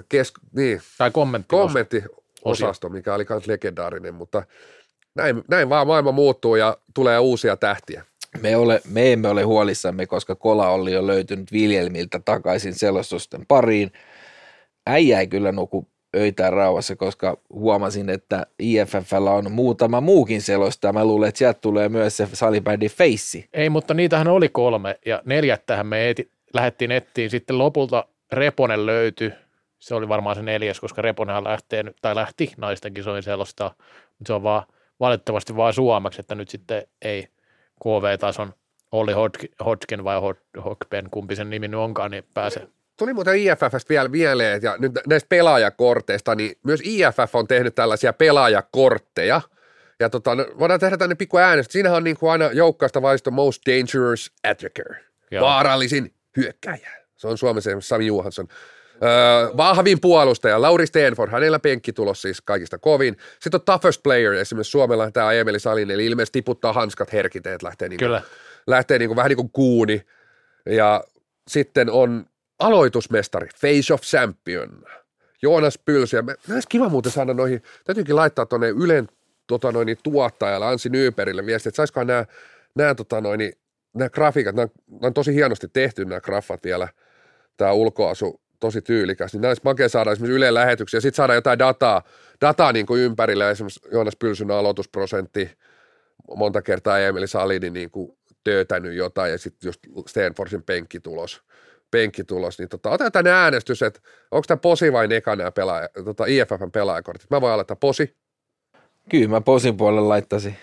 kes, niin, Tai kommentti. kommenttiosasto, mikä oli myös legendaarinen, mutta näin, näin vaan maailma muuttuu ja tulee uusia tähtiä. Me, ole, me emme ole huolissamme, koska Kola oli jo löytynyt Viljelmiltä takaisin selostusten pariin. Äijä ei kyllä nuku öitään rauhassa, koska huomasin, että IFFllä on muutama muukin selostaja. Mä luulen, että sieltä tulee myös se salibändi Face. Ei, mutta niitähän oli kolme ja neljättähän me eti, lähdettiin ettiin. Sitten lopulta Reponen löytyi. Se oli varmaan se neljäs, koska Reponenhan lähtee, tai lähti naisten kisoihin selostaa. Mutta se on vaan valitettavasti vaan suomeksi, että nyt sitten ei KV-tason Olli Hodgkin vai Hod- Hogben, kumpi sen nimi nyt onkaan, niin pääse. Tuli muuten IFFstä vielä mieleen, ja nyt näistä pelaajakorteista, niin myös IFF on tehnyt tällaisia pelaajakortteja, ja tota, no, voidaan tehdä tänne pikku äänestä. Siinähän on niin kuin aina joukkaista valisto most dangerous attacker, Joo. vaarallisin hyökkäjä. Se on Suomessa Sami Johansson. Öö, vahvin puolustaja, Lauri Stenford, hänellä penkkitulos siis kaikista kovin. Sitten on toughest player, esimerkiksi Suomella tämä Emeli Salin, eli ilmeisesti tiputtaa hanskat herkiteet, lähtee, niin kuin, Kyllä. lähtee niin kuin, vähän niin kuin kuuni. Ja sitten on aloitusmestari, Face of Champion, Joonas Pylsy. Ja me olisi kiva muuten saada noihin, täytyykin laittaa tuonne Ylen tota noin, tuottajalle, Ansi Nyyperille viesti, että saisikohan nämä, nämä, tota noin, nämä grafiikat, nämä, nämä on tosi hienosti tehty nämä graffat vielä, tämä ulkoasu tosi tyylikäs, niin näistä makea saada esimerkiksi Ylen lähetyksiä, ja sitten saada jotain dataa, dataa niin kuin ympärille, esimerkiksi Joonas Pylsyn aloitusprosentti, monta kertaa Emeli Salini niin kuin töötänyt jotain, ja sitten just Stanfordin penkkitulos, penkkitulos, niin tota, otetaan tänne äänestys, että onko tämä posi vai neka nämä pelaaja, tota IFFn pelaajakortit. Mä voin aloittaa posi. Kyllä mä posin puolelle laittaisin.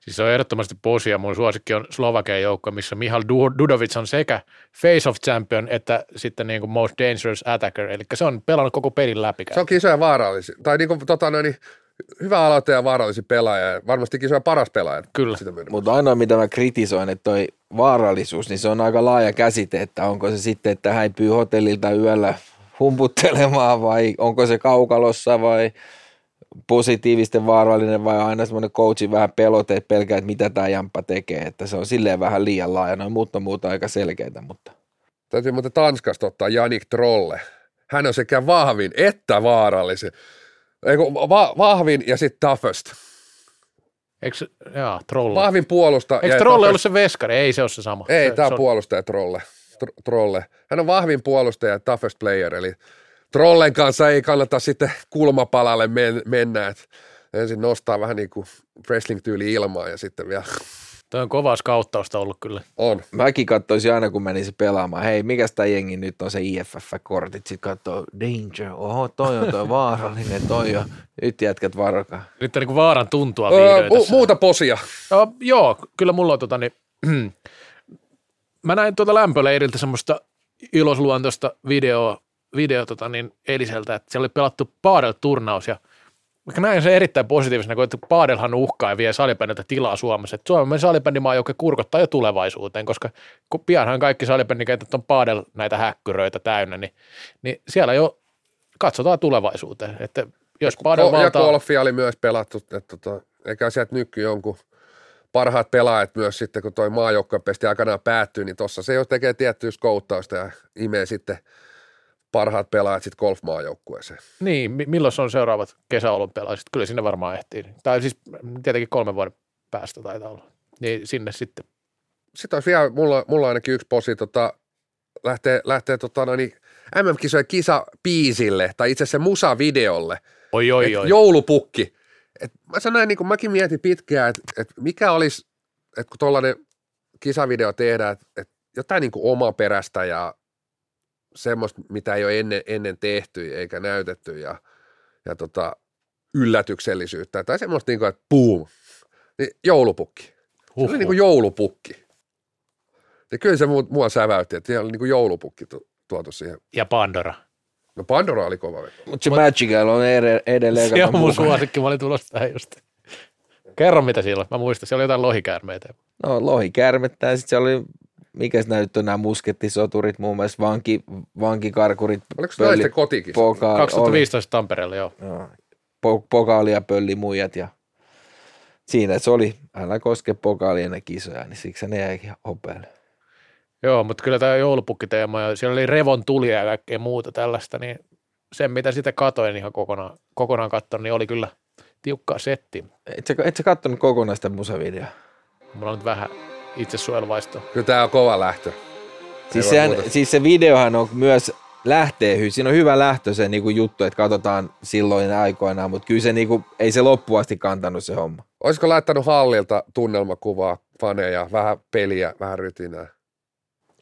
Siis se on ehdottomasti posia. Mun suosikki on Slovakian joukko, missä Mihal Du- Dudovic on sekä face of champion että sitten niin kuin most dangerous attacker. Eli se on pelannut koko pelin läpi. Se on kisoja vaarallisi, tai niin kuin, tota, noin, niin, hyvä aloittaja ja vaarallisin pelaaja, ja varmasti kisoja paras pelaaja. Kyllä. Sitä. Mutta ainoa, mitä mä kritisoin, että toi vaarallisuus, niin se on aika laaja käsite, että onko se sitten, että häipyy hotellilta yöllä humputtelemaan vai onko se kaukalossa vai positiivisten vaarallinen vai aina semmoinen coachin vähän pelote, että pelkää, että mitä tämä jamppa tekee, että se on silleen vähän liian laaja, noin muut on muuta aika selkeitä, mutta Täytyy muuten Tanskasta ottaa Janik Trolle. Hän on sekä vahvin että vaarallisin. Eiku, va- vahvin ja sitten toughest. Eikö, jaa, trolle. Vahvin puolusta. Eikö trolle ollut se veskari? Ei se ole se sama. Ei, tämä on puolustaja Trolle. Tr- Trolle. Hän on vahvin puolustaja ja toughest player, eli Trollen kanssa ei kannata sitten kulmapalalle men- mennä. Et ensin nostaa vähän niin kuin wrestling-tyyli ilmaa ja sitten vielä Toi on kovaa skauttausta ollut kyllä. on. mäkin katsoisin aina, kun menisin pelaamaan, hei, mikä tämä jengi nyt on se IFF-kortit, sitten katsoo, danger, oho, toi on toi vaarallinen, toi on, nyt jätkät varokaa. Nyt on niin kuin vaaran tuntua Öö, mu- muuta posia. No, joo, kyllä mulla on tota niin, mä näin tuota lämpöleiriltä semmoista ilosluontoista videoa, video tota niin, eiliseltä, että siellä oli pelattu Paadel-turnaus ja Mä näin se erittäin positiivisena, kun Paadelhan uhkaa ja vie salibändiltä tilaa Suomessa. Että Suomen salibändimaa, joka kurkottaa jo tulevaisuuteen, koska kun pianhan kaikki salibändikentät on Paadel näitä häkkyröitä täynnä, niin, niin siellä jo katsotaan tulevaisuuteen. Että jos Paadel Ko- ja valtaa... golfia oli myös pelattu, että tota, eikä sieltä nyky jonkun parhaat pelaajat myös sitten, kun toi maajoukkojen pesti aikanaan päättyy, niin tuossa se jo tekee tiettyä skouttausta ja imee sitten parhaat pelaajat sitten golfmaajoukkueeseen. Niin, mi- milloin on seuraavat kesäolympialaiset? Kyllä sinne varmaan ehtii. Tai siis tietenkin kolmen vuoden päästä taitaa olla. Niin sinne sitten. Sitten olisi vielä, mulla, mulla ainakin yksi posi, tota, lähtee, lähtee tota, no niin, MM-kisojen kisa biisille, tai itse asiassa musavideolle. Oi, oi, Et oi. Joulupukki. Et mä sanoin, niin kuin mäkin mietin pitkään, että et mikä olisi, että kun tuollainen kisavideo tehdään, että et jotain niin kuin omaperäistä ja semmoista, mitä ei ole ennen, ennen tehty eikä näytetty ja, ja tota, yllätyksellisyyttä tai semmoista niin kuin, että boom, niin joulupukki. Se oli niin kuin joulupukki. Ja kyllä se mua, mua säväytti, että siellä oli niin kuin joulupukki tu- tuotu siihen. Ja Pandora. No Pandora oli kova. Mutta se Magical on ere- edelleen Se on mun suosikki, mä olin tulossa tähän just. Kerro mitä siellä on. Mä muistan, siellä oli jotain lohikäärmeitä. No lohikärmettä ja sitten se oli, mikä nämä nyt on nämä muskettisoturit, muun muassa vanki, vankikarkurit. Oliko se naisten kotikin? Poka, 2015 Tampereella, joo. Oli, joo. Po, pokaali ja pöllimuijat ja siinä se oli, älä koske pokaalia ennen kisoja, niin siksi ne jäikin hopealle. Joo, mutta kyllä tämä joulupukkiteema ja siellä oli revon tulia ja kaikkea muuta tällaista, niin sen mitä sitä katoin ihan kokonaan, kokonaan katsonut, niin oli kyllä tiukkaa setti. Et sä, et sä kattonut kokonaista musavideoa? Mulla on nyt vähän itsesuojeluvaistoa. Kyllä tämä on kova lähtö. Siis, sehän, siis se videohan on myös lähtee hyvin. Siinä on hyvä lähtö se niinku juttu, että katsotaan silloin aikoinaan, mutta kyllä se niinku, ei se loppuasti kantanut se homma. Olisiko laittanut hallilta tunnelmakuvaa, faneja, vähän peliä, vähän rytinää?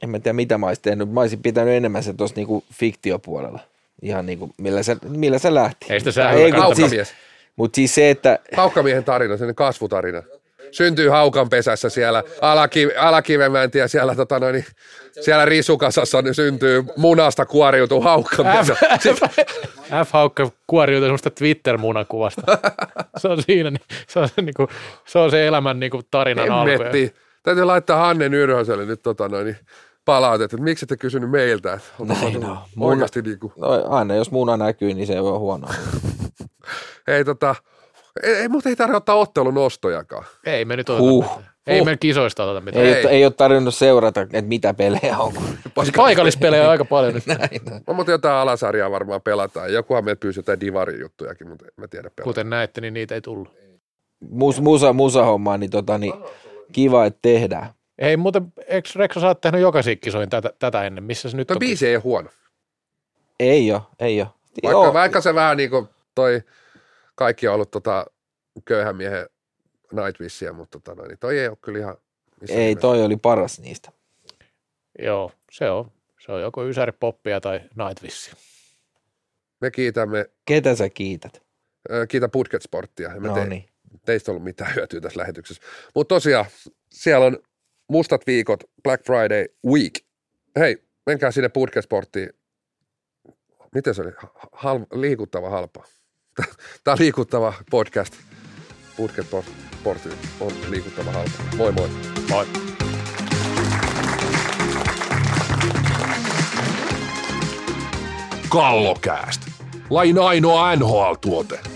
En mä tiedä mitä mä olisin tehnyt. Mä olisin pitänyt enemmän se tuossa niinku fiktiopuolella. Ihan niinku, millä se, millä se lähti. Ei sitä sää ei, hyvä kun kannata. siis, mutta siis se, että Haukkamiehen tarina, sellainen kasvutarina. Syntyy haukan pesässä siellä alaki, ja siellä, tota noin, niin siellä risukasassa niin syntyy munasta kuoriutuu haukkan pesä. F. Haukka kuoriutui semmoista Twitter-munakuvasta. se on siinä, niin, se, on se, niin kuin, se on se elämän niin kuin, tarinan alku. Täytyy laittaa Hanne Nyrhöselle nyt tota noin, niin palautet, että miksi ette kysynyt meiltä. Että Näin on. Oikeasti niin kuin, no, aina jos muna näkyy, niin se on huono. ei tota, ei, ei mutta ei tarvitse ottaa ottelun ostojakaan. Ei me nyt oteta Huh. mitään. Ei Huh. me kisoista oteta mitään. Ei, Ei. ei. ei ole tarvinnut seurata, että mitä pelejä on. Siis paikallispelejä on aika paljon nyt, Näin on. No, mutta jotain alasarjaa varmaan pelataan. Jokuhan meiltä pyysi jotain divarin juttujakin, mutta en mä tiedä pelata. kuten näette, niin niitä ei tullut. Mus, musa, musahommaa, niin, tota, niin kiva, että tehdään. Ei muuten, eikö Reksa sä oot tehnyt jokaisiin kisoihin tätä, tätä ennen? Missä se nyt Tuo on? biisi ei ole huono. Ei ole, ei ole. Vaikka, Joo, vaikka se vähän niin kuin toi, kaikki on ollut tota köyhän miehen Nightwishia, mutta tota, noin, niin toi ei ole kyllä ihan ei, nimessä. toi oli paras niistä. Joo, se on. Se on joko Ysäri Poppia tai Nightwish. Me kiitämme, Ketä sä kiität? kiitä Putket Sporttia. Me No te, niin. teistä ei ollut mitään hyötyä tässä lähetyksessä. Mutta tosiaan, siellä on mustat viikot, Black Friday week. Hei, menkää sinne Putket Sporttiin. Miten se oli? Hal, liikuttava halpa. Tämä on liikuttava podcast. Putket on liikuttava halpa. Moi moi. Moi. Kallokääst. Lain ainoa NHL-tuote.